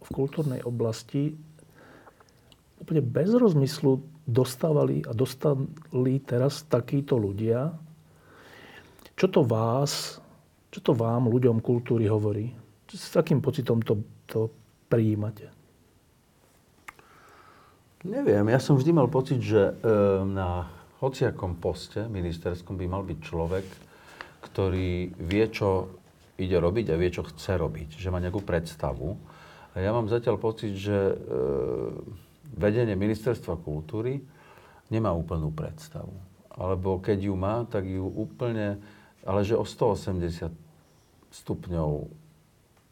v kultúrnej oblasti úplne bez rozmyslu dostávali a dostali teraz takíto ľudia. Čo to vás, čo to vám, ľuďom kultúry hovorí? S akým pocitom to, to prijímate? Neviem, ja som vždy mal pocit, že e, na hociakom poste ministerskom by mal byť človek, ktorý vie, čo ide robiť a vie, čo chce robiť. Že má nejakú predstavu. A ja mám zatiaľ pocit, že e, vedenie ministerstva kultúry nemá úplnú predstavu. Alebo keď ju má, tak ju úplne, ale že o 180 stupňov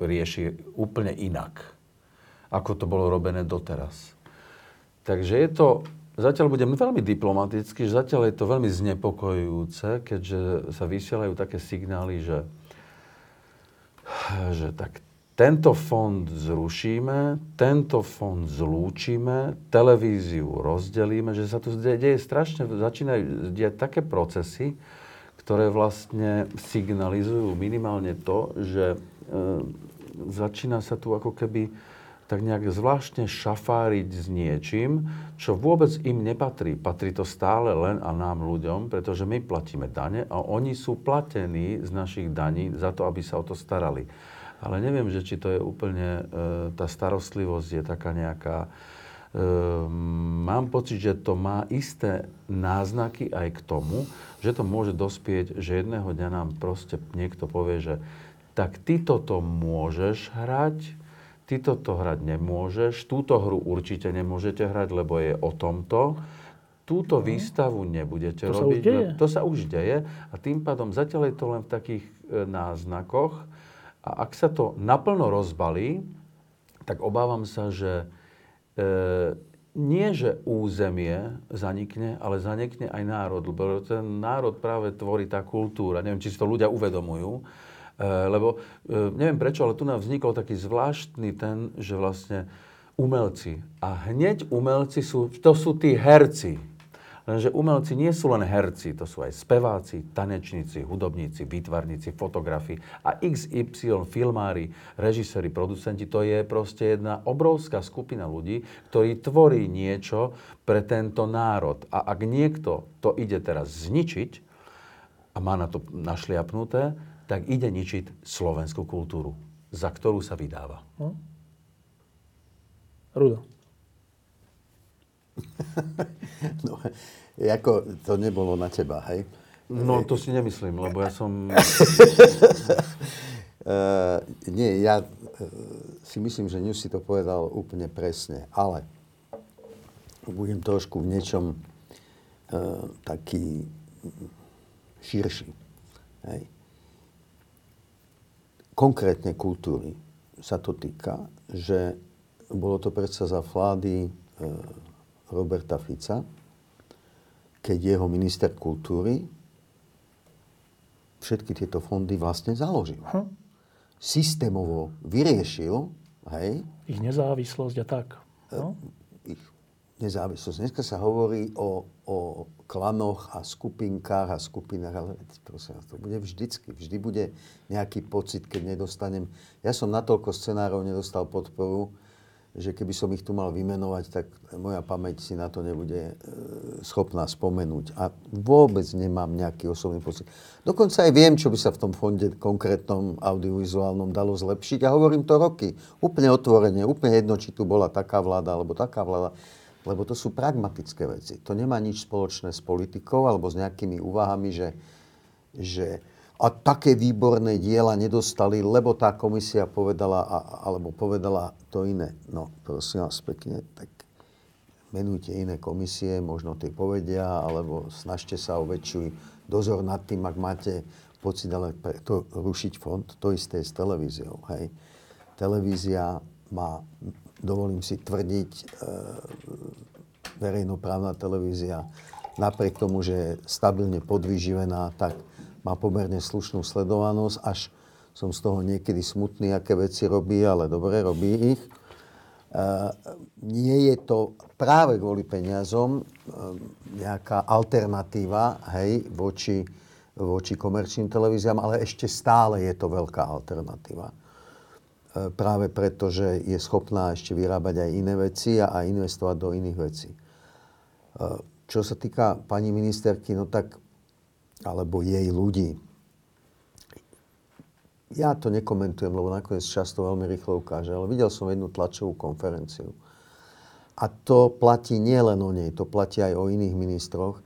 rieši úplne inak, ako to bolo robené doteraz. Takže je to, zatiaľ budem veľmi diplomatický, zatiaľ je to veľmi znepokojujúce, keďže sa vysielajú také signály, že, že tak tento fond zrušíme, tento fond zlúčime, televíziu rozdelíme, že sa tu deje strašne, začínajú diať také procesy, ktoré vlastne signalizujú minimálne to, že e, začína sa tu ako keby tak nejak zvláštne šafáriť s niečím, čo vôbec im nepatrí. Patrí to stále len a nám ľuďom, pretože my platíme dane a oni sú platení z našich daní za to, aby sa o to starali. Ale neviem, že či to je úplne, e, tá starostlivosť je taká nejaká... E, mám pocit, že to má isté náznaky aj k tomu, že to môže dospieť, že jedného dňa nám proste niekto povie, že tak ty toto môžeš hrať, ty toto hrať nemôžeš, túto hru určite nemôžete hrať, lebo je o tomto. Túto mhm. výstavu nebudete to robiť. Sa už deje. To sa už deje a tým pádom zatiaľ je to len v takých e, náznakoch. A ak sa to naplno rozbalí, tak obávam sa, že e, nie, že územie zanikne, ale zanikne aj národ. Lebo ten národ práve tvorí tá kultúra. Neviem, či si to ľudia uvedomujú lebo eh, neviem prečo, ale tu nám vznikol taký zvláštny ten, že vlastne umelci. A hneď umelci sú, to sú tí herci. Lenže umelci nie sú len herci, to sú aj speváci, tanečníci, hudobníci, výtvarníci, fotografi a XY filmári, režiséri, producenti. To je proste jedna obrovská skupina ľudí, ktorí tvorí niečo pre tento národ. A ak niekto to ide teraz zničiť a má na to našliapnuté, tak ide ničiť slovenskú kultúru, za ktorú sa vydáva. No. Rudo. no, ako to nebolo na teba, hej? No, to si nemyslím, lebo ja som... uh, nie, ja uh, si myslím, že Ňu si to povedal úplne presne, ale budem trošku v niečom uh, taký širší. Hej konkrétne kultúry sa to týka, že bolo to predsa za vlády e, Roberta Fica, keď jeho minister kultúry všetky tieto fondy vlastne založil. Hm. Systémovo vyriešil, hej? Ich nezávislosť a tak. No? Ich nezávislosť. Dneska sa hovorí o, o klanoch a skupinkách a skupinách, ale prosím, to bude vždycky. Vždy bude nejaký pocit, keď nedostanem... Ja som natoľko scenárov nedostal podporu, že keby som ich tu mal vymenovať, tak moja pamäť si na to nebude e, schopná spomenúť. A vôbec nemám nejaký osobný pocit. Dokonca aj viem, čo by sa v tom fonde konkrétnom audiovizuálnom dalo zlepšiť. A hovorím to roky. Úplne otvorene, úplne jedno, či tu bola taká vláda alebo taká vláda lebo to sú pragmatické veci. To nemá nič spoločné s politikou alebo s nejakými úvahami, že, že a také výborné diela nedostali, lebo tá komisia povedala, a, alebo povedala to iné. No, prosím vás pekne, tak menujte iné komisie, možno tie povedia, alebo snažte sa o väčší dozor nad tým, ak máte pocit, ale to rušiť fond, to isté je s televíziou. Hej. Televízia má, dovolím si tvrdiť, e, verejnoprávna televízia, napriek tomu, že je stabilne podvyživená, tak má pomerne slušnú sledovanosť, až som z toho niekedy smutný, aké veci robí, ale dobre, robí ich. E, nie je to práve kvôli peniazom e, nejaká alternatíva hej, voči, voči komerčným televíziám, ale ešte stále je to veľká alternatíva. E, práve preto, že je schopná ešte vyrábať aj iné veci a, a investovať do iných vecí. E, čo sa týka pani ministerky, no tak, alebo jej ľudí, ja to nekomentujem, lebo nakoniec často veľmi rýchlo ukáže, ale videl som jednu tlačovú konferenciu. A to platí nielen o nej, to platí aj o iných ministroch. E,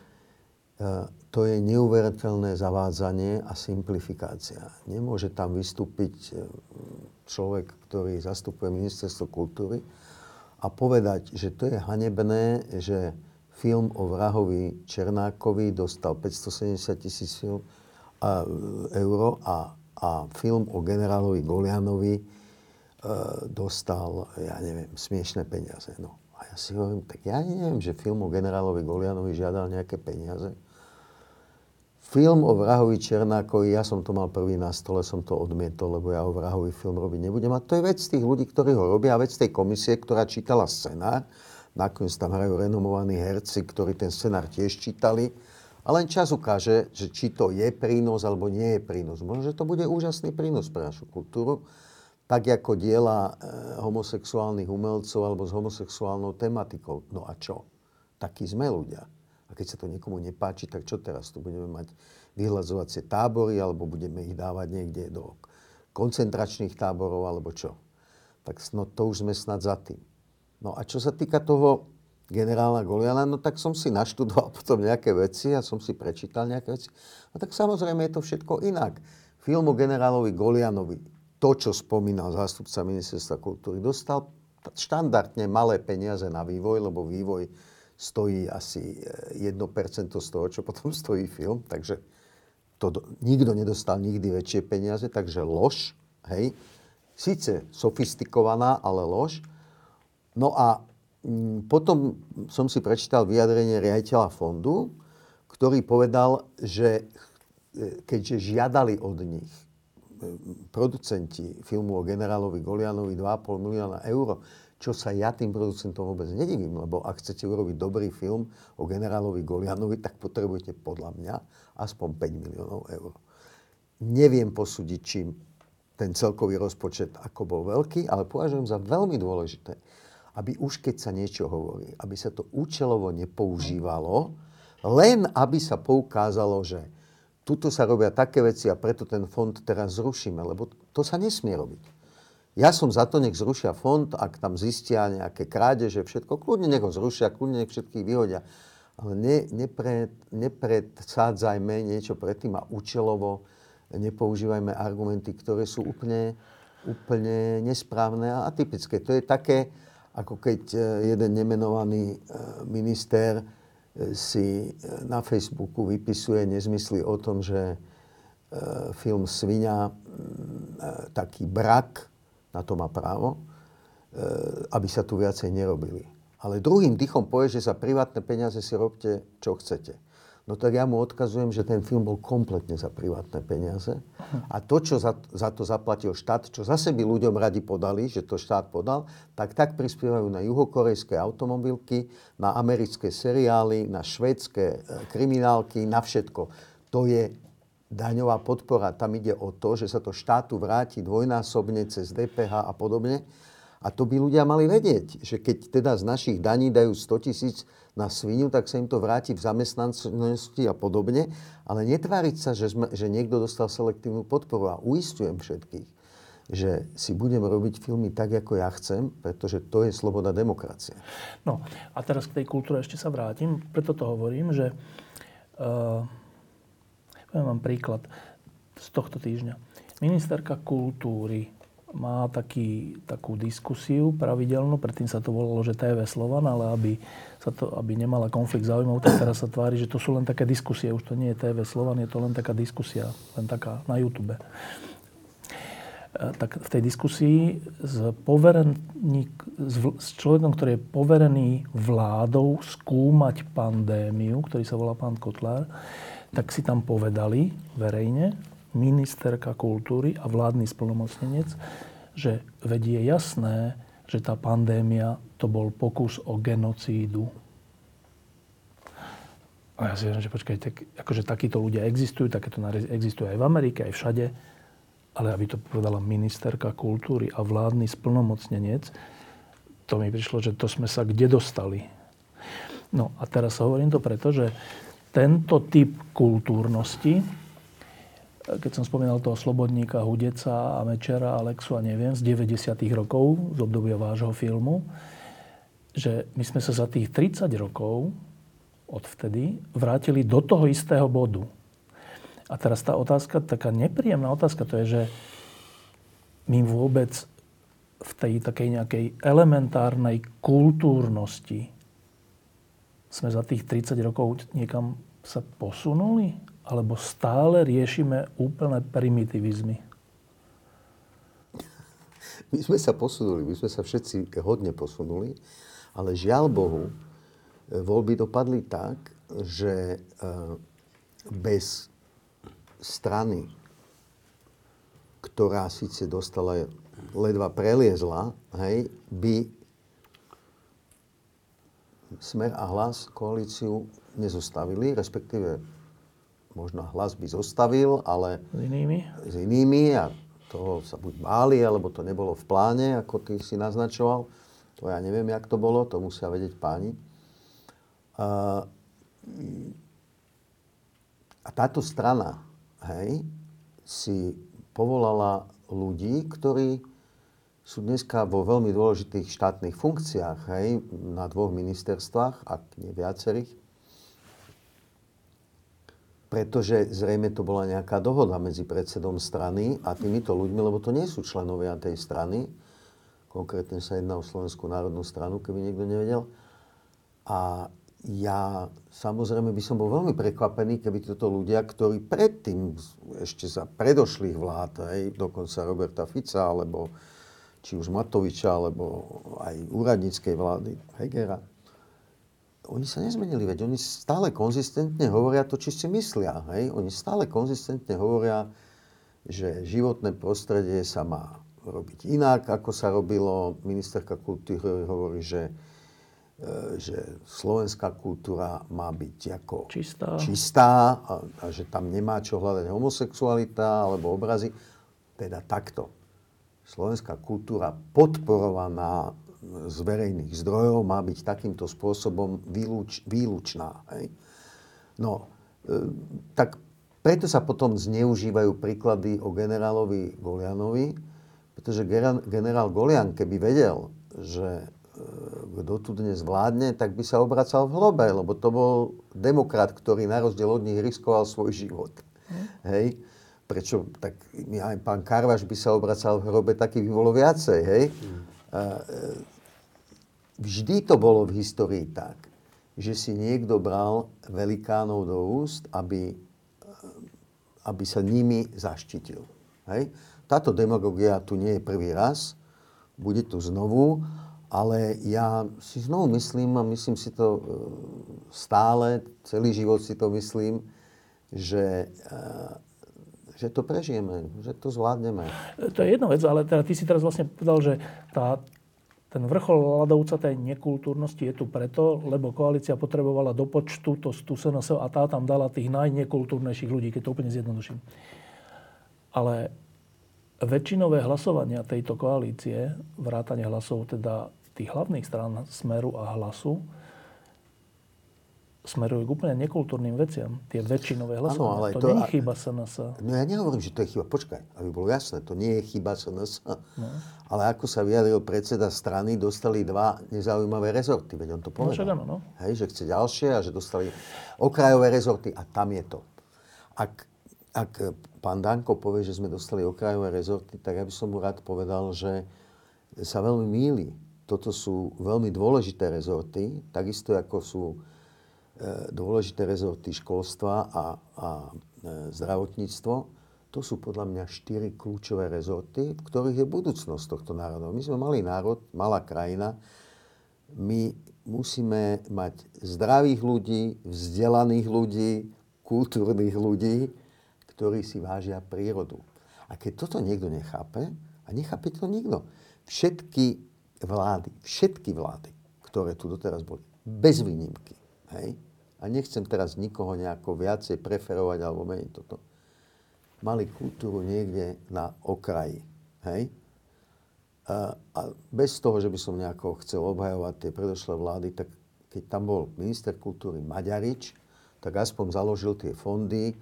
to je neuveriteľné zavádzanie a simplifikácia. Nemôže tam vystúpiť človek, ktorý zastupuje ministerstvo kultúry a povedať, že to je hanebné, že film o vrahovi Černákovi dostal 570 tisíc eur a a film o generálovi Golianovi e, dostal, ja neviem, smiešné peniaze. No. A ja si hovorím, tak ja neviem, že film o generálovi Golianovi žiadal nejaké peniaze. Film o vrahovi Černákovi, ja som to mal prvý na stole, som to odmietol, lebo ja o vrahovi film robiť nebudem. A to je vec tých ľudí, ktorí ho robia, a vec tej komisie, ktorá čítala scenár. Nakoniec tam hrajú renomovaní herci, ktorí ten scenár tiež čítali a len čas ukáže, že či to je prínos alebo nie je prínos. Možno, že to bude úžasný prínos pre našu kultúru, tak ako diela e, homosexuálnych umelcov alebo s homosexuálnou tematikou. No a čo? Takí sme ľudia. A keď sa to niekomu nepáči, tak čo teraz? Tu budeme mať vyhľadzovacie tábory alebo budeme ich dávať niekde do koncentračných táborov alebo čo? Tak no, to už sme snad za tým. No a čo sa týka toho generála Goliana, no tak som si naštudoval potom nejaké veci a som si prečítal nejaké veci. A tak samozrejme je to všetko inak. Film o generálovi Golianovi, to, čo spomínal zástupca ministerstva kultúry, dostal štandardne malé peniaze na vývoj, lebo vývoj stojí asi 1% e, z toho, čo potom stojí film, takže to do, nikto nedostal nikdy väčšie peniaze, takže lož, hej, síce sofistikovaná, ale lož. No a Mm, potom som si prečítal vyjadrenie riaditeľa fondu, ktorý povedal, že e, keďže žiadali od nich producenti filmu o generálovi Golianovi 2,5 milióna eur, čo sa ja tým producentom vôbec nedivím, lebo ak chcete urobiť dobrý film o generálovi Golianovi, tak potrebujete podľa mňa aspoň 5 miliónov eur. Neviem posúdiť, čím ten celkový rozpočet ako bol veľký, ale považujem za veľmi dôležité, aby už keď sa niečo hovorí, aby sa to účelovo nepoužívalo, len aby sa poukázalo, že tuto sa robia také veci a preto ten fond teraz zrušíme, lebo to sa nesmie robiť. Ja som za to, nech zrušia fond, ak tam zistia nejaké krádeže, všetko, kľudne nech ho zrušia, kľudne nech všetkých vyhodia. Ale ne, nepred, nepredsádzajme niečo predtým a účelovo nepoužívajme argumenty, ktoré sú úplne, úplne nesprávne a atypické. To je také, ako keď e, jeden nemenovaný e, minister si na Facebooku vypisuje nezmysly o tom, že film Svinia taký brak, na to má právo, aby sa tu viacej nerobili. Ale druhým dýchom povie, že za privátne peniaze si robte, čo chcete no tak ja mu odkazujem, že ten film bol kompletne za privátne peniaze. A to, čo za, za to zaplatil štát, čo zase by ľuďom radi podali, že to štát podal, tak tak prispievajú na juhokorejské automobilky, na americké seriály, na švédske e, kriminálky, na všetko. To je daňová podpora. Tam ide o to, že sa to štátu vráti dvojnásobne cez DPH a podobne. A to by ľudia mali vedieť, že keď teda z našich daní dajú 100 tisíc na svinu, tak sa im to vráti v zamestnanosti a podobne. Ale netváriť sa, že, sme, že niekto dostal selektívnu podporu. A uistujem všetkých, že si budem robiť filmy tak, ako ja chcem, pretože to je sloboda demokracie. No a teraz k tej kultúre ešte sa vrátim. Preto to hovorím, že uh, poviem vám príklad z tohto týždňa. Ministerka kultúry má taký, takú diskusiu pravidelnú, predtým sa to volalo, že TV Slovan, ale aby, sa to, aby nemala konflikt záujmov, tak teraz sa tvári, že to sú len také diskusie. Už to nie je TV Slovan, je to len taká diskusia, len taká na YouTube. tak v tej diskusii s, s človekom, ktorý je poverený vládou skúmať pandémiu, ktorý sa volá pán Kotlár, tak si tam povedali verejne, ministerka kultúry a vládny splnomocnenec, že vedie jasné, že tá pandémia to bol pokus o genocídu. A ja si hovorím, že počkaj, tak, akože takíto ľudia existujú, takéto existujú aj v Amerike, aj všade, ale aby to povedala ministerka kultúry a vládny splnomocnenec, to mi prišlo, že to sme sa kde dostali. No a teraz hovorím to preto, že tento typ kultúrnosti, keď som spomínal toho Slobodníka, Hudeca a Mečera, Alexu a neviem, z 90. rokov, z obdobia vášho filmu, že my sme sa za tých 30 rokov odvtedy vrátili do toho istého bodu. A teraz tá otázka, taká nepríjemná otázka, to je, že my vôbec v tej takej nejakej elementárnej kultúrnosti sme za tých 30 rokov niekam sa posunuli? Alebo stále riešime úplné primitivizmy? My sme sa posunuli, my sme sa všetci hodne posunuli, ale žiaľ Bohu, voľby dopadli tak, že eh, bez strany, ktorá síce dostala, ledva preliezla, hej, by Smer a hlas koalíciu nezostavili, respektíve možno hlas by zostavil, ale... S inými? S inými a toho sa buď báli, alebo to nebolo v pláne, ako ty si naznačoval. To ja neviem, jak to bolo, to musia vedieť páni. A, a táto strana, hej, si povolala ľudí, ktorí sú dneska vo veľmi dôležitých štátnych funkciách, hej, na dvoch ministerstvách, ak nie viacerých. Pretože zrejme to bola nejaká dohoda medzi predsedom strany a týmito ľuďmi, lebo to nie sú členovia tej strany. Konkrétne sa jedná o Slovenskú národnú stranu, keby niekto nevedel. A ja samozrejme by som bol veľmi prekvapený, keby títo ľudia, ktorí predtým, ešte za predošlých vlád, hej, dokonca Roberta Fica, alebo či už Matoviča, alebo aj úradníckej vlády Hegera, oni sa nezmenili, veď oni stále konzistentne hovoria to, či si myslia. Hej? Oni stále konzistentne hovoria, že životné prostredie sa má robiť inak, ako sa robilo. Ministerka kultúry hovorí, že E, že slovenská kultúra má byť ako čistá, čistá a, a že tam nemá čo hľadať homosexualita alebo obrazy. Teda takto. Slovenská kultúra podporovaná z verejných zdrojov má byť takýmto spôsobom výluč, výlučná. Hej? No, e, tak preto sa potom zneužívajú príklady o generálovi Golianovi, pretože generál Golian, keby vedel, že kto tu dnes vládne, tak by sa obracal v hrobe, lebo to bol demokrat, ktorý na rozdiel od nich riskoval svoj život. Mm. Hej? Prečo? Tak aj pán Karvaš by sa obracal v hrobe, taký by bolo viacej. Hej? Mm. E, vždy to bolo v histórii tak, že si niekto bral velikánov do úst, aby, e, aby sa nimi zaštitil. Hej? Táto demagogia tu nie je prvý raz, bude tu znovu ale ja si znovu myslím, a myslím si to e, stále, celý život si to myslím, že, že to prežijeme, že to zvládneme. To je jedna vec, ale teda ty si teraz vlastne povedal, že tá, ten vrchol ľadovca tej nekultúrnosti je tu preto, lebo koalícia potrebovala do počtu to stúsenosť a tá tam dala tých najnekultúrnejších ľudí, keď to úplne zjednoduším. Ale väčšinové hlasovania tejto koalície, vrátanie hlasov teda tých hlavných strán Smeru a Hlasu, smerujú k úplne nekultúrnym veciam. Tie väčšinové hlasovania. Ano, ale to, to nie je chyba SNS. No ja nehovorím, že to je chyba. Počkaj, aby bolo jasné, to nie je chyba SNS. No. Ale ako sa vyjadril predseda strany, dostali dva nezaujímavé rezorty. Veď on to no, povedal. No, no. Hej, že chce ďalšie a že dostali okrajové rezorty a tam je to. Ak ak pán Danko povie, že sme dostali okrajové rezorty, tak ja by som mu rád povedal, že sa veľmi míli. Toto sú veľmi dôležité rezorty, takisto ako sú dôležité rezorty školstva a, a e, zdravotníctvo. to sú podľa mňa štyri kľúčové rezorty, v ktorých je budúcnosť tohto národa. My sme malý národ, malá krajina. My musíme mať zdravých ľudí, vzdelaných ľudí, kultúrnych ľudí, ktorí si vážia prírodu. A keď toto niekto nechápe, a nechápe to nikto, všetky vlády, všetky vlády, ktoré tu doteraz boli, bez výnimky, hej, a nechcem teraz nikoho nejako viacej preferovať alebo meniť toto, mali kultúru niekde na okraji. Hej? A, a bez toho, že by som nejako chcel obhajovať tie predošlé vlády, tak keď tam bol minister kultúry Maďarič, tak aspoň založil tie fondy,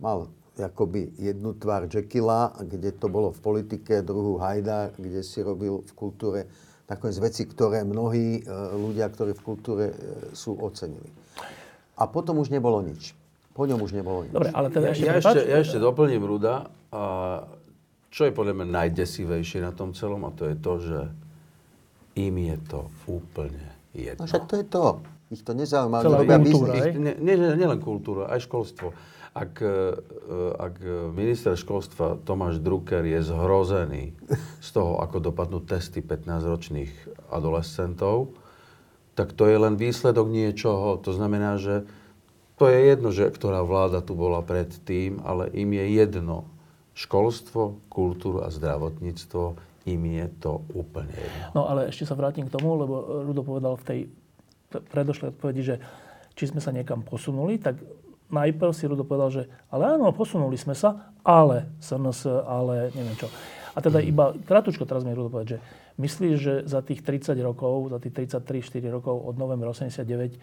mal akoby jednu tvár Jekylla, kde to bolo v politike, druhú Hajda, kde si robil v kultúre nakoniec veci, ktoré mnohí e, ľudia, ktorí v kultúre e, sú ocenili. A potom už nebolo nič. Po ňom už nebolo nič. Dobre, ale teda ešte, ja, ešte, ja ešte doplním Ruda. A čo je podľa mňa najdesivejšie na tom celom, a to je to, že im je to úplne jedno. No však to je to. Ich to nezaujíma. Celá robia kultúra, biznis. nie, nie, nielen kultúra, aj školstvo. Ak, e, ak minister školstva Tomáš Drucker je zhrozený z toho, ako dopadnú testy 15-ročných adolescentov, tak to je len výsledok niečoho. To znamená, že to je jedno, že ktorá vláda tu bola predtým, ale im je jedno. Školstvo, kultúru a zdravotníctvo, im je to úplne jedno. No ale ešte sa vrátim k tomu, lebo Rudo povedal v tej predošlej odpovedi, že či sme sa niekam posunuli, tak najprv si Rudo povedal, že ale áno, posunuli sme sa, ale SNS, ale neviem čo. A teda iba krátko teraz mi Rudo povedať, že myslíš, že za tých 30 rokov, za tých 33-4 rokov od novembra 89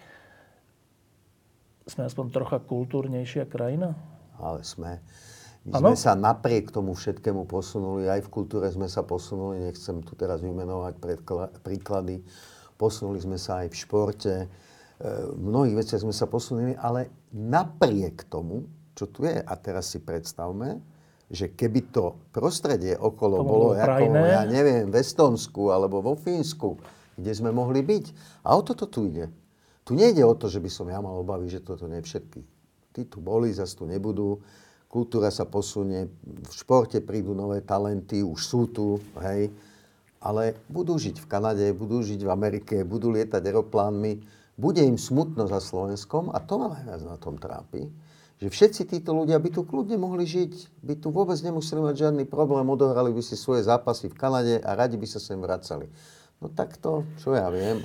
sme aspoň trocha kultúrnejšia krajina? Ale sme. My Áno? sme sa napriek tomu všetkému posunuli, aj v kultúre sme sa posunuli, nechcem tu teraz vymenovať príklady, posunuli sme sa aj v športe, e, v mnohých veciach sme sa posunuli, ale napriek tomu, čo tu je, a teraz si predstavme, že keby to prostredie okolo To bolo, bolo ako, ja neviem, v Estonsku alebo vo Fínsku, kde sme mohli byť. A o toto tu ide. Tu nejde o to, že by som ja mal obavy, že toto nie všetky. Tí tu boli, zase tu nebudú. Kultúra sa posunie, v športe prídu nové talenty, už sú tu, hej. Ale budú žiť v Kanade, budú žiť v Amerike, budú lietať aeroplánmi. Bude im smutno za Slovenskom a to ma najviac na tom trápi, že všetci títo ľudia by tu kľudne mohli žiť, by tu vôbec nemuseli mať žiadny problém, odohrali by si svoje zápasy v Kanade a radi by sa sem vracali. No tak to, čo ja viem.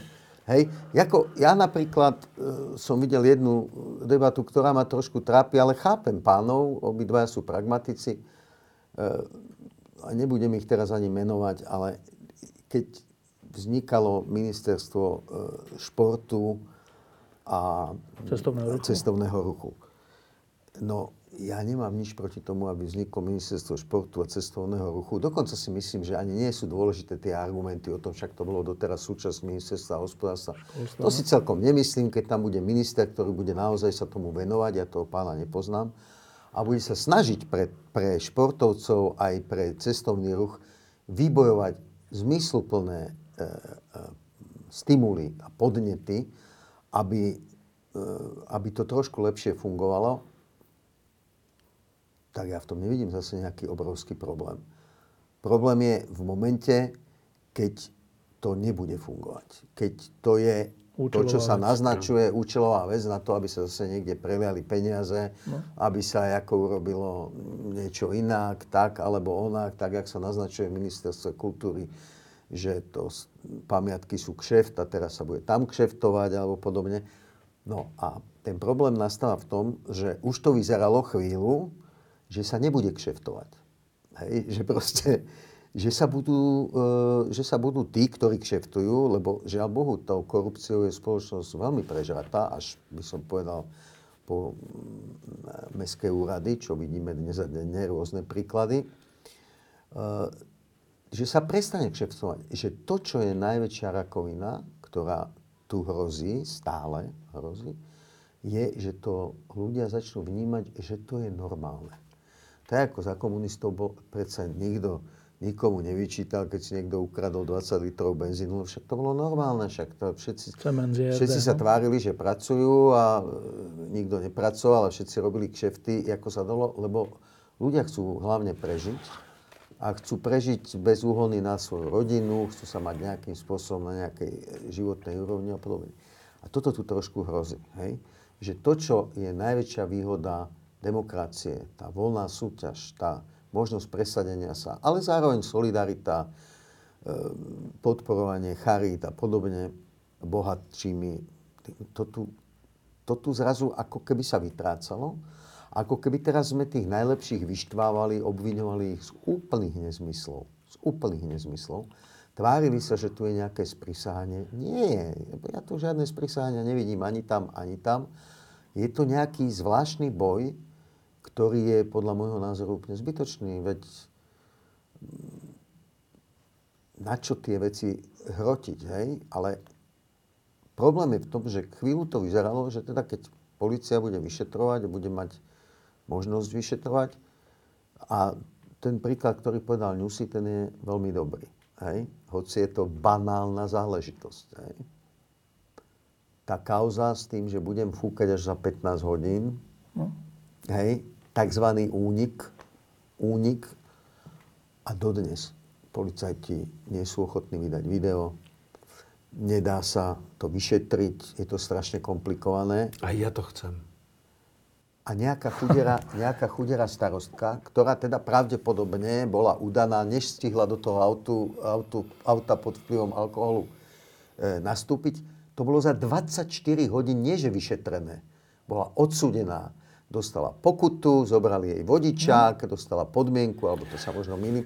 Hej, ako ja napríklad e, som videl jednu debatu, ktorá ma trošku trápi, ale chápem pánov, obidvaja sú pragmatici. E, a nebudem ich teraz ani menovať, ale keď vznikalo ministerstvo e, športu a Cestovného ruchu. cestovného ruchu. No, ja nemám nič proti tomu, aby vzniklo ministerstvo športu a cestovného ruchu. Dokonca si myslím, že ani nie sú dôležité tie argumenty o tom, však to bolo doteraz súčasť ministerstva hospodárstva. To si celkom nemyslím, keď tam bude minister, ktorý bude naozaj sa tomu venovať, ja toho pána nepoznám, a bude sa snažiť pre, pre športovcov aj pre cestovný ruch vybojovať zmysluplné e, e, stimuly a podnety, aby, e, aby to trošku lepšie fungovalo, tak ja v tom nevidím zase nejaký obrovský problém. Problém je v momente, keď to nebude fungovať. Keď to je to, čo Účelová sa vec. naznačuje, účelová vec na to, aby sa zase niekde preliali peniaze, No. aby sa ako urobilo niečo inak, tak alebo onak, tak, jak sa naznačuje v ministerstve kultúry, že to pamiatky sú kšeft a teraz sa bude tam kšeftovať alebo podobne. No a ten problém nastáva v tom, že už to vyzeralo chvíľu, že sa nebude kšeftovať. Hej, že proste, že sa budú, e, že sa budú tí, ktorí kšeftujú, lebo žiaľ Bohu, tou korupciou je spoločnosť veľmi prežratá, až by som povedal po mm, mestské úrady, čo vidíme dnes a denne, rôzne príklady, e, že sa prestane kšeftovať. Že to, čo je najväčšia rakovina, ktorá tu hrozí, stále hrozí, je, že to ľudia začnú vnímať, že to je normálne. Tak ako za komunistov bol predsa nikto nikomu nevyčítal, keď si niekto ukradol 20 litrov benzínu, však to bolo normálne, však to všetci, všetci sa no. tvárili, že pracujú a e, nikto nepracoval a všetci robili kšefty, ako sa dalo, lebo Ľudia chcú hlavne prežiť a chcú prežiť bez úhony na svoju rodinu, chcú sa mať nejakým spôsobom na nejakej životnej úrovni a podobne. A toto tu trošku hrozí. Hej? Že to, čo je najväčšia výhoda demokracie, tá voľná súťaž, tá možnosť presadenia sa, ale zároveň solidarita, e, podporovanie charít a podobne bohatšími, to tu, to tu zrazu ako keby sa vytrácalo ako keby teraz sme tých najlepších vyštvávali, obviňovali ich z úplných nezmyslov. Z úplných nezmyslov. Tvárili sa, že tu je nejaké sprisahanie. Nie, ja tu žiadne sprisahania nevidím ani tam, ani tam. Je to nejaký zvláštny boj, ktorý je podľa môjho názoru úplne zbytočný. Veď na čo tie veci hrotiť, hej? Ale problém je v tom, že chvíľu to vyzeralo, že teda keď policia bude vyšetrovať bude mať možnosť vyšetrovať. A ten príklad, ktorý povedal Newsy, ten je veľmi dobrý. Hej? Hoci je to banálna záležitosť. Hej? Tá kauza s tým, že budem fúkať až za 15 hodín, no. Hej, takzvaný únik, únik a dodnes policajti nie sú ochotní vydať video, nedá sa to vyšetriť, je to strašne komplikované. A ja to chcem a nejaká chudera, nejaká chudera starostka, ktorá teda pravdepodobne bola udaná, než stihla do toho autu, autu, auta pod vplyvom alkoholu e, nastúpiť, to bolo za 24 hodín, nie že vyšetrené. Bola odsudená, dostala pokutu, zobrali jej vodičák, no. dostala podmienku, alebo to sa možno milím.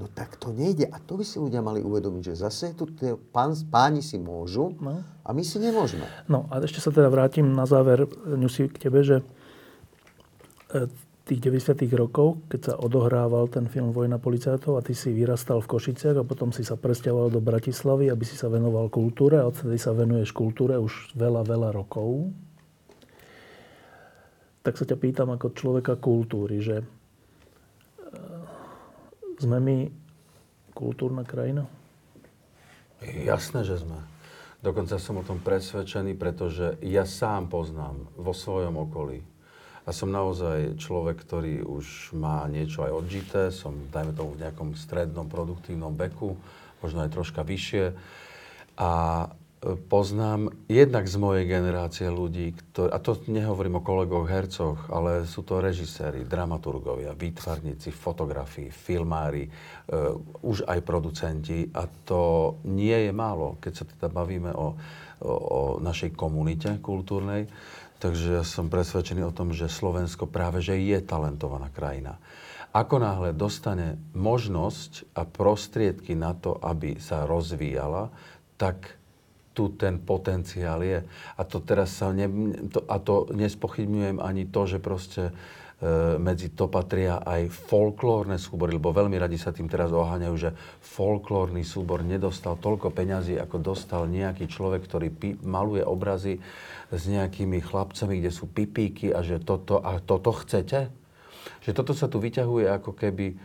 No tak to nejde. A to by si ľudia mali uvedomiť, že zase tu tie pán, páni si môžu no. a my si nemôžeme. No a ešte sa teda vrátim na záver, Ňusi, k tebe, že E, tých 90. rokov, keď sa odohrával ten film Vojna policajtov a ty si vyrastal v Košiciach a potom si sa presťahoval do Bratislavy, aby si sa venoval kultúre a odtedy sa venuješ kultúre už veľa, veľa rokov. Tak sa ťa pýtam ako človeka kultúry, že e, sme my kultúrna krajina? Jasné, že sme. Dokonca som o tom presvedčený, pretože ja sám poznám vo svojom okolí a som naozaj človek, ktorý už má niečo aj odžité, som, dajme tomu, v nejakom strednom produktívnom veku, možno aj troška vyššie. A poznám jednak z mojej generácie ľudí, ktorí, a to nehovorím o kolegoch hercoch, ale sú to režiséri, dramaturgovia, výtvarníci, fotografii, filmári, uh, už aj producenti. A to nie je málo, keď sa teda bavíme o, o, o našej komunite kultúrnej. Takže ja som presvedčený o tom, že Slovensko práve že je talentovaná krajina. Ako náhle dostane možnosť a prostriedky na to, aby sa rozvíjala, tak tu ten potenciál je. A to teraz sa ne, to, a to nespochybňujem ani to, že proste e, medzi to patria aj folklórne súbory, lebo veľmi radi sa tým teraz oháňajú, že folklórny súbor nedostal toľko peňazí, ako dostal nejaký človek, ktorý pi- maluje obrazy s nejakými chlapcami, kde sú pipíky a že toto, a toto chcete? Že toto sa tu vyťahuje ako keby,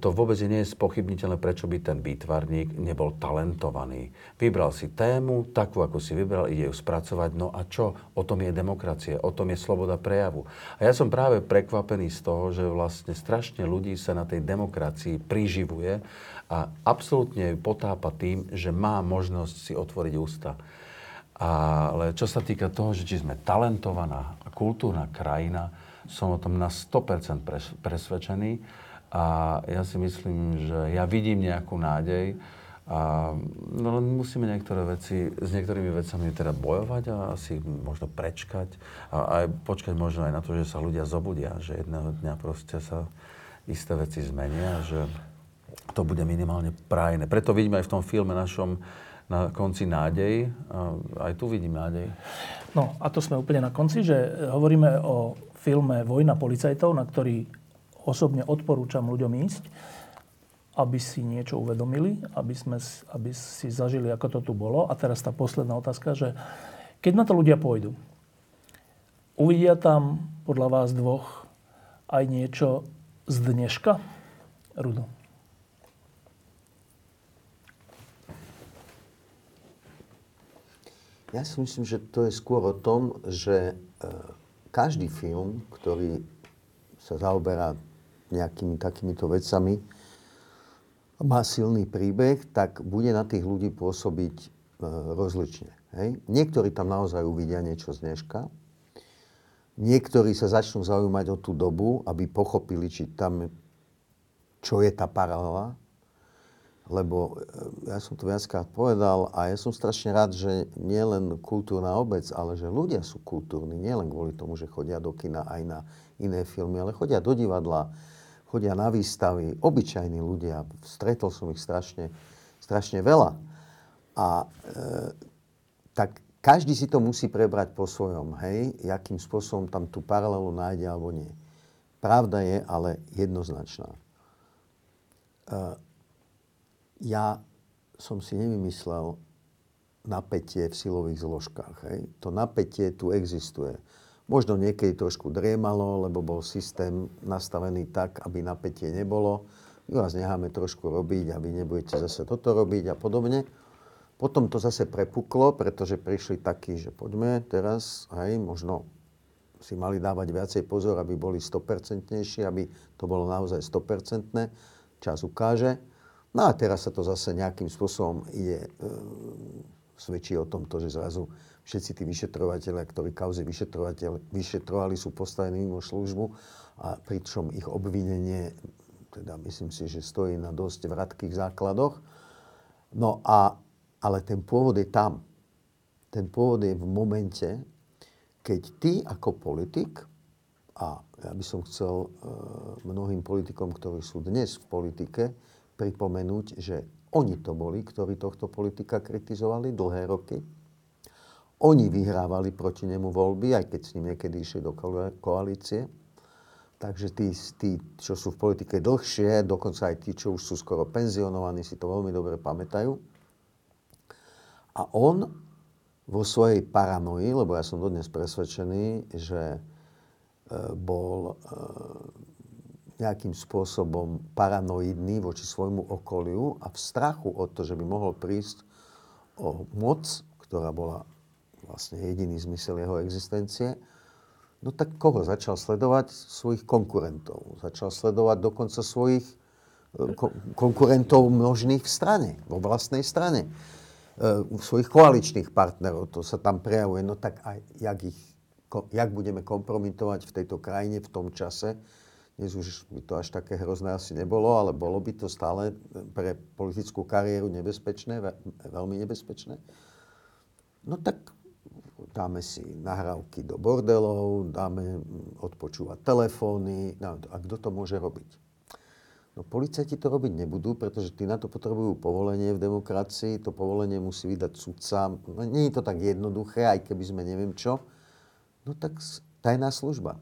to vôbec nie je spochybniteľné, prečo by ten výtvarník nebol talentovaný. Vybral si tému, takú, ako si vybral, ide ju spracovať. No a čo? O tom je demokracie, o tom je sloboda prejavu. A ja som práve prekvapený z toho, že vlastne strašne ľudí sa na tej demokracii priživuje a absolútne ju potápa tým, že má možnosť si otvoriť ústa. Ale čo sa týka toho, že či sme talentovaná a kultúrna krajina, som o tom na 100% presvedčený. A ja si myslím, že ja vidím nejakú nádej. A, no len musíme niektoré veci, s niektorými vecami teda bojovať a asi možno prečkať. A aj počkať možno aj na to, že sa ľudia zobudia. Že jedného dňa proste sa isté veci zmenia. Že to bude minimálne prajné. Preto vidíme aj v tom filme našom na konci nádej. Aj tu vidím nádej. No a to sme úplne na konci, že hovoríme o filme Vojna policajtov, na ktorý osobne odporúčam ľuďom ísť, aby si niečo uvedomili, aby, sme, aby si zažili, ako to tu bolo. A teraz tá posledná otázka, že keď na to ľudia pôjdu, uvidia tam podľa vás dvoch aj niečo z dneška? Rudo. Ja si myslím, že to je skôr o tom, že e, každý film, ktorý sa zaoberá nejakými takýmito vecami, má silný príbeh, tak bude na tých ľudí pôsobiť e, rozlične. Hej? Niektorí tam naozaj uvidia niečo z dneška, niektorí sa začnú zaujímať o tú dobu, aby pochopili, či tam, čo je tá paralela, lebo e, ja som to viackrát povedal a ja som strašne rád, že nie len kultúrna obec, ale že ľudia sú kultúrni, nie len kvôli tomu, že chodia do kina aj na iné filmy, ale chodia do divadla, chodia na výstavy, obyčajní ľudia. Stretol som ich strašne, strašne veľa. A e, tak každý si to musí prebrať po svojom, hej, jakým spôsobom tam tú paralelu nájde alebo nie. Pravda je ale jednoznačná. E, ja som si nevymyslel napätie v silových zložkách. Hej. To napätie tu existuje. Možno niekedy trošku driemalo, lebo bol systém nastavený tak, aby napätie nebolo. My vás necháme trošku robiť a vy nebudete zase toto robiť a podobne. Potom to zase prepuklo, pretože prišli takí, že poďme teraz, hej, možno si mali dávať viacej pozor, aby boli 100% aby to bolo naozaj 100%. Čas ukáže. No a teraz sa to zase nejakým spôsobom ide, e, svedčí o tom, to, že zrazu všetci tí vyšetrovateľia, ktorí kauzy vyšetrovali, sú postavení mimo službu a pričom ich obvinenie, teda myslím si, že stojí na dosť vratkých základoch. No a, ale ten pôvod je tam. Ten pôvod je v momente, keď ty ako politik, a ja by som chcel e, mnohým politikom, ktorí sú dnes v politike, pripomenúť, že oni to boli, ktorí tohto politika kritizovali dlhé roky, oni vyhrávali proti nemu voľby, aj keď s ním niekedy išli do koalície. Takže tí, tí, čo sú v politike dlhšie, dokonca aj tí, čo už sú skoro penzionovaní, si to veľmi dobre pamätajú. A on vo svojej paranoji, lebo ja som dodnes presvedčený, že e, bol e, nejakým spôsobom paranoidný voči svojmu okoliu a v strachu o to, že by mohol prísť o moc, ktorá bola vlastne jediný zmysel jeho existencie, no tak koho? Začal sledovať svojich konkurentov. Začal sledovať dokonca svojich e, ko- konkurentov množných v strane, vo vlastnej strane. E, svojich koaličných partnerov, to sa tam prejavuje. No tak aj jak, ich, jak budeme kompromitovať v tejto krajine v tom čase, dnes už by to až také hrozné asi nebolo, ale bolo by to stále pre politickú kariéru nebezpečné, veľmi nebezpečné. No tak dáme si nahrávky do bordelov, dáme odpočúvať telefóny. A kto to môže robiť? No policajti to robiť nebudú, pretože tí na to potrebujú povolenie v demokracii. To povolenie musí vydať sudca. No, nie je to tak jednoduché, aj keby sme neviem čo. No tak tajná služba.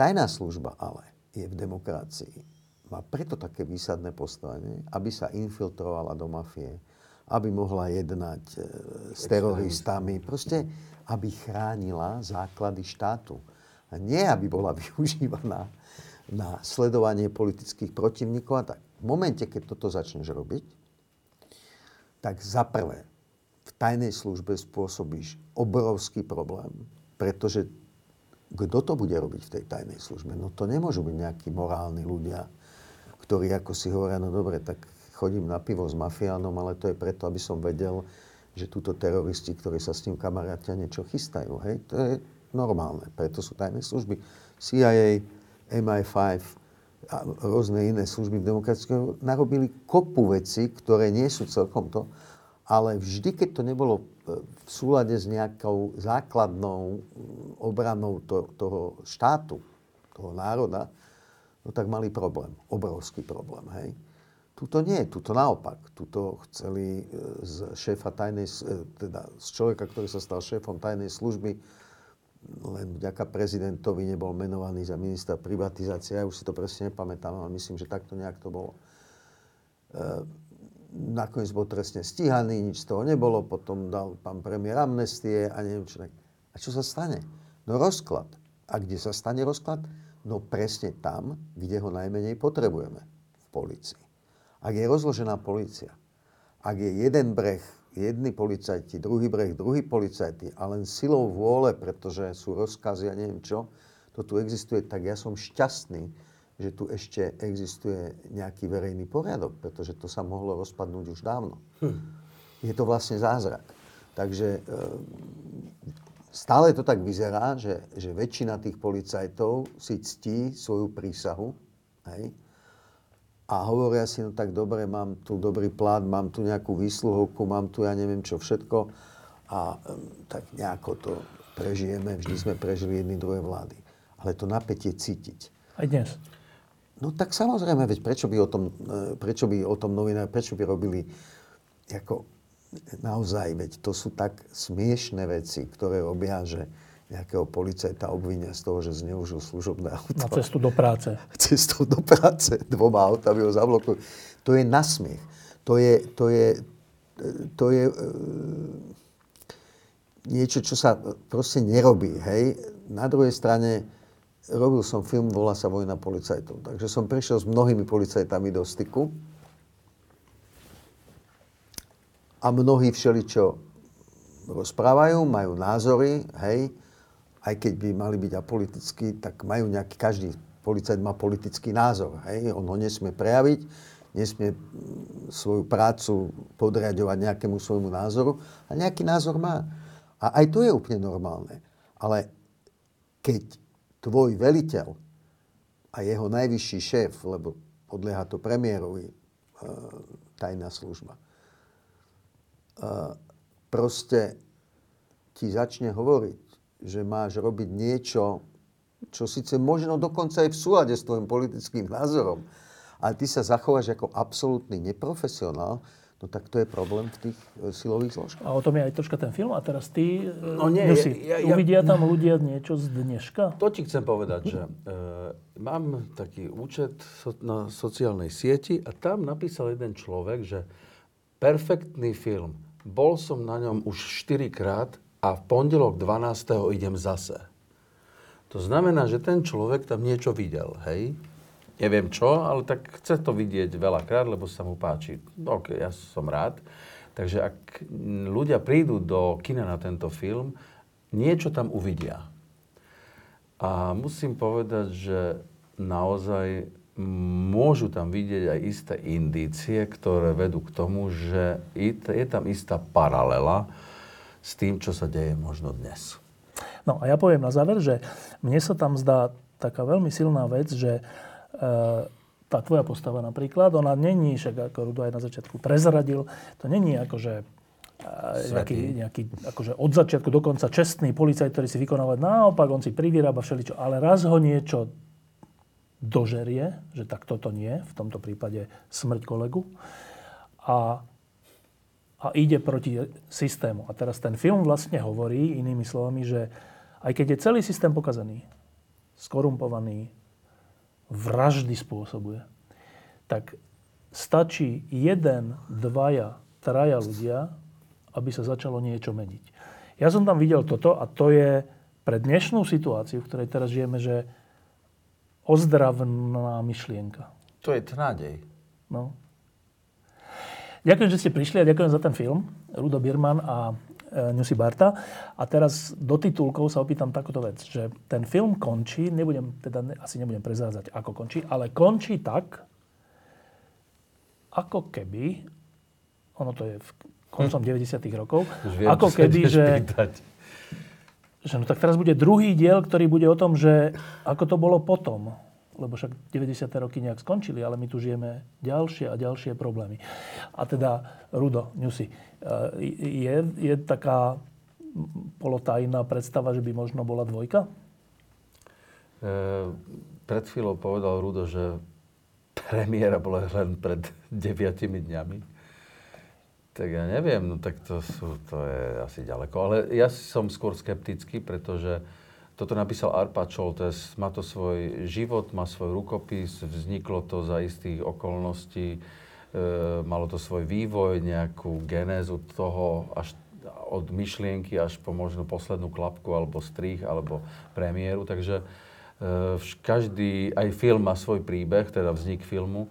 Tajná služba ale je v demokracii. Má preto také výsadné postavenie, aby sa infiltrovala do mafie, aby mohla jednať e, s teroristami, proste aby chránila základy štátu. A nie, aby bola využívaná na sledovanie politických protivníkov a tak. V momente, keď toto začneš robiť, tak za prvé, v tajnej službe spôsobíš obrovský problém, pretože kto to bude robiť v tej tajnej službe? No to nemôžu byť nejakí morálni ľudia, ktorí ako si hovoria, no dobre, tak chodím na pivo s mafiánom, ale to je preto, aby som vedel, že túto teroristi, ktorí sa s ním kamarátia, niečo chystajú. Hej? To je normálne. Preto sú tajné služby. CIA, MI5 a rôzne iné služby v demokratickej narobili kopu veci, ktoré nie sú celkom to, ale vždy, keď to nebolo e, v súlade s nejakou základnou obranou to, toho štátu, toho národa, no tak mali problém, obrovský problém. Hej? Tuto nie, tuto naopak. Tuto chceli e, z šéfa tajnej, e, teda z človeka, ktorý sa stal šéfom tajnej služby, len vďaka prezidentovi nebol menovaný za ministra privatizácie. Ja už si to presne nepamätám, ale myslím, že takto nejak to bolo. E, nakoniec bol trestne stíhaný, nič z toho nebolo, potom dal pán premiér amnestie a neviem čo. A čo sa stane? No rozklad. A kde sa stane rozklad? No presne tam, kde ho najmenej potrebujeme. V policii. Ak je rozložená policia, ak je jeden breh, jedni policajti, druhý breh, druhý policajti a len silou vôle, pretože sú rozkazy a neviem čo, to tu existuje, tak ja som šťastný, že tu ešte existuje nejaký verejný poriadok, pretože to sa mohlo rozpadnúť už dávno. Hm. Je to vlastne zázrak. Takže e, stále to tak vyzerá, že, že väčšina tých policajtov si ctí svoju prísahu hej? A hovoria si, no tak dobre, mám tu dobrý plán, mám tu nejakú výsluhovku, mám tu ja neviem čo všetko a tak nejako to prežijeme, vždy sme prežili jedny druhé vlády. Ale to napätie cítiť. Aj dnes. No tak samozrejme, veď prečo by o tom, e, prečo by o tom novinári, prečo by robili ako naozaj, veď to sú tak smiešné veci, ktoré robia, že nejakého policajta obvinia z toho, že zneužil služobné auto. Na cestu do práce. Cestou do práce dvoma autami ho zablokujú. To je nasmiech. To je, to je, to je e, niečo, čo sa proste nerobí. Hej? Na druhej strane, robil som film, volá sa Vojna policajtov. Takže som prišiel s mnohými policajtami do styku. A mnohí všeličo rozprávajú, majú názory, hej, aj keď by mali byť apolitickí, tak majú nejaký, každý policajt má politický názor, hej, on ho nesmie prejaviť, nesmie mm, svoju prácu podriadovať nejakému svojmu názoru a nejaký názor má. A aj to je úplne normálne. Ale keď tvoj veliteľ a jeho najvyšší šéf, lebo podlieha to premiérovi, e, tajná služba, e, proste ti začne hovoriť, že máš robiť niečo, čo síce možno dokonca aj v súlade s tvojim politickým názorom, ale ty sa zachováš ako absolútny neprofesionál, no tak to je problém v tých e, silových zložkách. A o tom je aj troška ten film. A teraz ty, e, No nie, Nusi, ja- ja- uvidia tam ľudia niečo z dneška? To ti chcem povedať, že e, mám taký účet so, na sociálnej sieti a tam napísal jeden človek, že perfektný film. Bol som na ňom už 4 krát a v pondelok 12. idem zase. To znamená, že ten človek tam niečo videl, hej? Neviem čo, ale tak chce to vidieť veľakrát, lebo sa mu páči. OK, ja som rád. Takže ak ľudia prídu do kina na tento film, niečo tam uvidia. A musím povedať, že naozaj môžu tam vidieť aj isté indície, ktoré vedú k tomu, že je tam istá paralela s tým, čo sa deje možno dnes. No a ja poviem na záver, že mne sa tam zdá taká veľmi silná vec, že e, tá tvoja postava napríklad, ona není, však ako Rudo aj na začiatku prezradil, to není ako, že e, nejaký, nejaký akože od začiatku do konca čestný policajt, ktorý si vykonávať naopak, on si privyrába všeličo, ale raz ho niečo dožerie, že tak toto nie, v tomto prípade smrť kolegu, a, a ide proti systému. A teraz ten film vlastne hovorí, inými slovami, že aj keď je celý systém pokazaný, skorumpovaný, vraždy spôsobuje, tak stačí jeden, dvaja, traja ľudia, aby sa začalo niečo meniť. Ja som tam videl toto a to je pre dnešnú situáciu, v ktorej teraz žijeme, že ozdravná myšlienka. To je nádej. No. Ďakujem, že ste prišli a ďakujem za ten film. Rudo Birman a Newsy Barta. A teraz do titulkov sa opýtam takúto vec, že ten film končí, nebudem, teda asi nebudem prezázať, ako končí, ale končí tak, ako keby, ono to je v koncom 90. rokov, viem, ako keby, že, pýtať. že no tak teraz bude druhý diel, ktorý bude o tom, že ako to bolo potom. Lebo však 90. roky nejak skončili, ale my tu žijeme ďalšie a ďalšie problémy. A teda, Rudo, Newsy, je, je taká polotajná predstava, že by možno bola dvojka? E, pred chvíľou povedal Rudo, že premiéra bola len pred deviatimi dňami. Tak ja neviem, no tak to, sú, to je asi ďaleko. Ale ja som skôr skeptický, pretože toto napísal Arpad Šoltes, má to svoj život, má svoj rukopis, vzniklo to za istých okolností, e, malo to svoj vývoj, nejakú genézu toho až od myšlienky až po možno poslednú klapku alebo strých alebo premiéru. Takže e, každý, aj film má svoj príbeh, teda vznik filmu.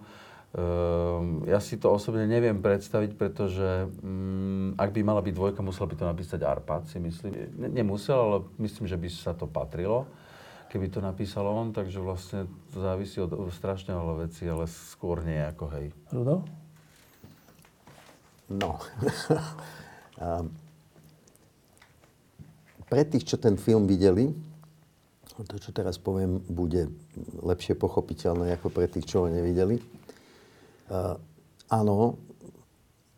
Ehm, ja si to osobne neviem predstaviť, pretože mm, ak by mala byť dvojka, musel by to napísať Arpad, si myslím. Ne, nemusel, ale myslím, že by sa to patrilo. keby to napísal on, takže vlastne to závisí od, strašne veľa vecí, ale skôr nie ako hej. Rudo? No. A pre tých, čo ten film videli, to, čo teraz poviem, bude lepšie pochopiteľné ako pre tých, čo ho nevideli. Uh, áno,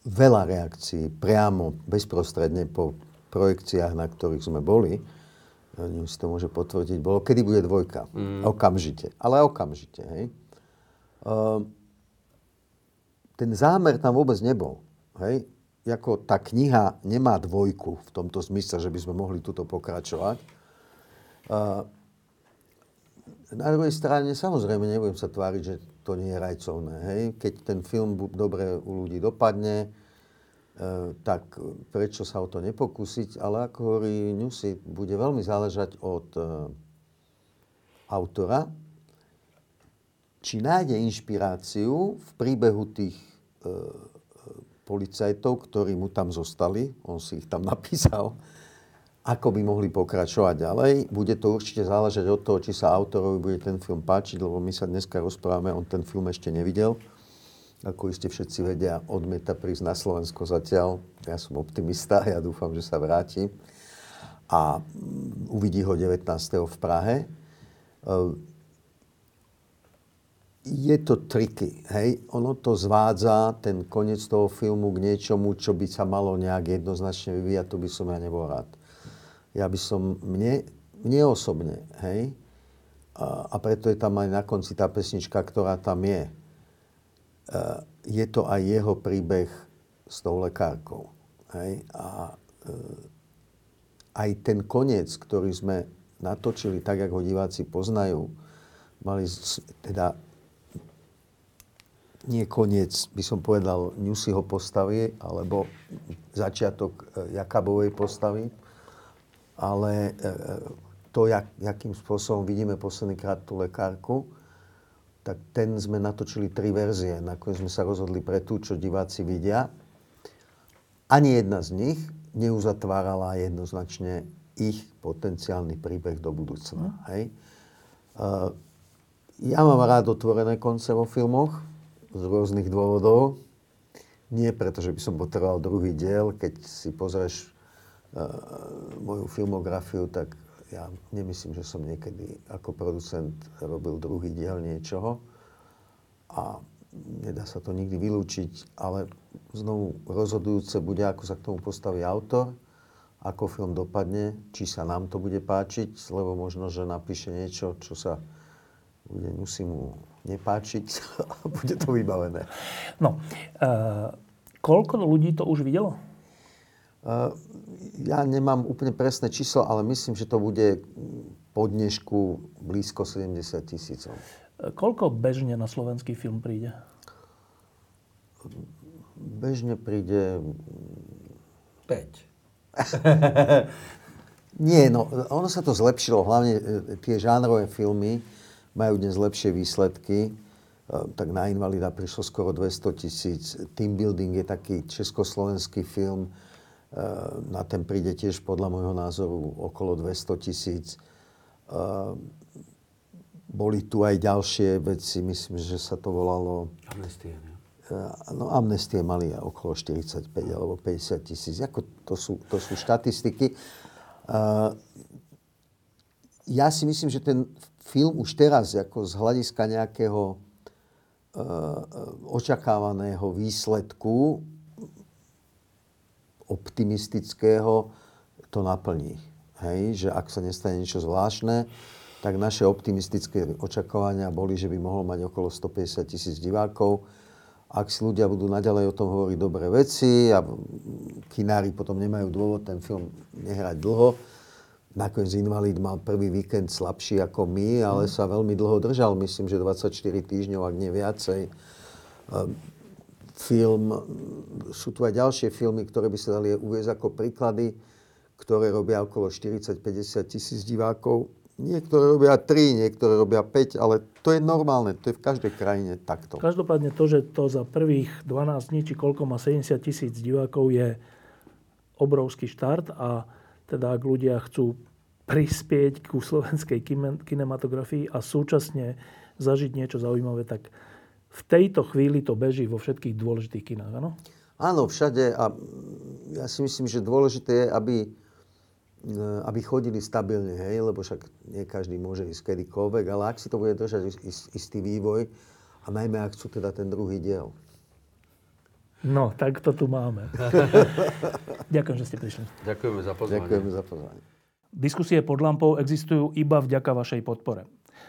veľa reakcií priamo, bezprostredne po projekciách, na ktorých sme boli, neviem, si to môže potvrdiť, bolo, kedy bude dvojka. Mm. Okamžite. Ale okamžite, hej. Uh, ten zámer tam vôbec nebol. Hej? Jako tá kniha nemá dvojku v tomto zmysle, že by sme mohli tuto pokračovať. Uh, na druhej strane, samozrejme, nebudem sa tváriť, že to nie je rajcovné. Hej? Keď ten film dobre u ľudí dopadne, uh, tak prečo sa o to nepokúsiť? Ale ako hovorí Newsy, bude veľmi záležať od uh, autora, či nájde inšpiráciu v príbehu tých policajtov, ktorí mu tam zostali, on si ich tam napísal, ako by mohli pokračovať ďalej. Bude to určite záležať od toho, či sa autorovi bude ten film páčiť, lebo my sa dneska rozprávame, on ten film ešte nevidel. Ako iste všetci vedia, odmieta prísť na Slovensko zatiaľ. Ja som optimista, ja dúfam, že sa vráti. A mm, uvidí ho 19. v Prahe je to triky, hej. Ono to zvádza ten koniec toho filmu k niečomu, čo by sa malo nejak jednoznačne vyvíjať, to by som ja nebol rád. Ja by som, mne, mne osobne, hej, a, a preto je tam aj na konci tá pesnička, ktorá tam je. Uh, je to aj jeho príbeh s tou lekárkou. Hej? A uh, aj ten koniec, ktorý sme natočili tak, ako ho diváci poznajú, mali teda nie koniec, by som povedal, Newsyho postavy, alebo začiatok e, Jakabovej postavy, ale e, to, jak, jakým spôsobom vidíme poslednýkrát tú lekárku, tak ten sme natočili tri verzie. Nakoniec sme sa rozhodli pre tú, čo diváci vidia. Ani jedna z nich neuzatvárala jednoznačne ich potenciálny príbeh do budúcna. Hej? Uh, ja mám rád otvorené konce vo filmoch, z rôznych dôvodov. Nie preto, že by som potreboval druhý diel. Keď si pozrieš moju filmografiu, tak ja nemyslím, že som niekedy ako producent robil druhý diel niečoho. A nedá sa to nikdy vylúčiť, ale znovu rozhodujúce bude, ako sa k tomu postaví autor, ako film dopadne, či sa nám to bude páčiť, lebo možno, že napíše niečo, čo sa bude, musí mu nepáčiť a bude to vybavené. No, uh, koľko ľudí to už videlo? Uh, ja nemám úplne presné číslo, ale myslím, že to bude po dnešku blízko 70 tisícov. Koľko bežne na slovenský film príde? Bežne príde... 5. Nie, no, ono sa to zlepšilo, hlavne e, tie žánrové filmy majú dnes lepšie výsledky. E, tak na Invalida prišlo skoro 200 tisíc. Team Building je taký československý film. E, na ten príde tiež podľa môjho názoru okolo 200 tisíc. E, boli tu aj ďalšie veci, myslím, že sa to volalo... Amnestie, ne? No, amnestie mali okolo 45 alebo 50 tisíc. Ako to, sú, to sú štatistiky. Ja si myslím, že ten film už teraz ako z hľadiska nejakého očakávaného výsledku optimistického to naplní. Hej? Že ak sa nestane niečo zvláštne, tak naše optimistické očakávania boli, že by mohlo mať okolo 150 tisíc divákov. Ak si ľudia budú naďalej o tom hovoriť dobré veci a kinári potom nemajú dôvod ten film nehrať dlho, Nakoniec Invalid mal prvý víkend slabší ako my, ale mm. sa veľmi dlho držal, myslím, že 24 týždňov, ak nie viacej. Film, sú tu aj ďalšie filmy, ktoré by sa dali uviezť ako príklady, ktoré robia okolo 40-50 tisíc divákov. Niektoré robia 3, niektoré robia 5, ale to je normálne, to je v každej krajine takto. Každopádne to, že to za prvých 12 dní, či koľko má 70 tisíc divákov, je obrovský štart a teda ak ľudia chcú prispieť ku slovenskej kinematografii a súčasne zažiť niečo zaujímavé, tak v tejto chvíli to beží vo všetkých dôležitých kinách, áno? Áno, všade a ja si myslím, že dôležité je, aby, e, aby chodili stabilne, hej, lebo však nie každý môže ísť kedykoľvek, ale ak si to bude držať is- is- istý vývoj a najmä ak chcú teda ten druhý diel. No, tak to tu máme. Ďakujem, že ste prišli. Ďakujeme za pozvanie. Ďakujeme za pozvanie. Diskusie pod lampou existujú iba vďaka vašej podpore.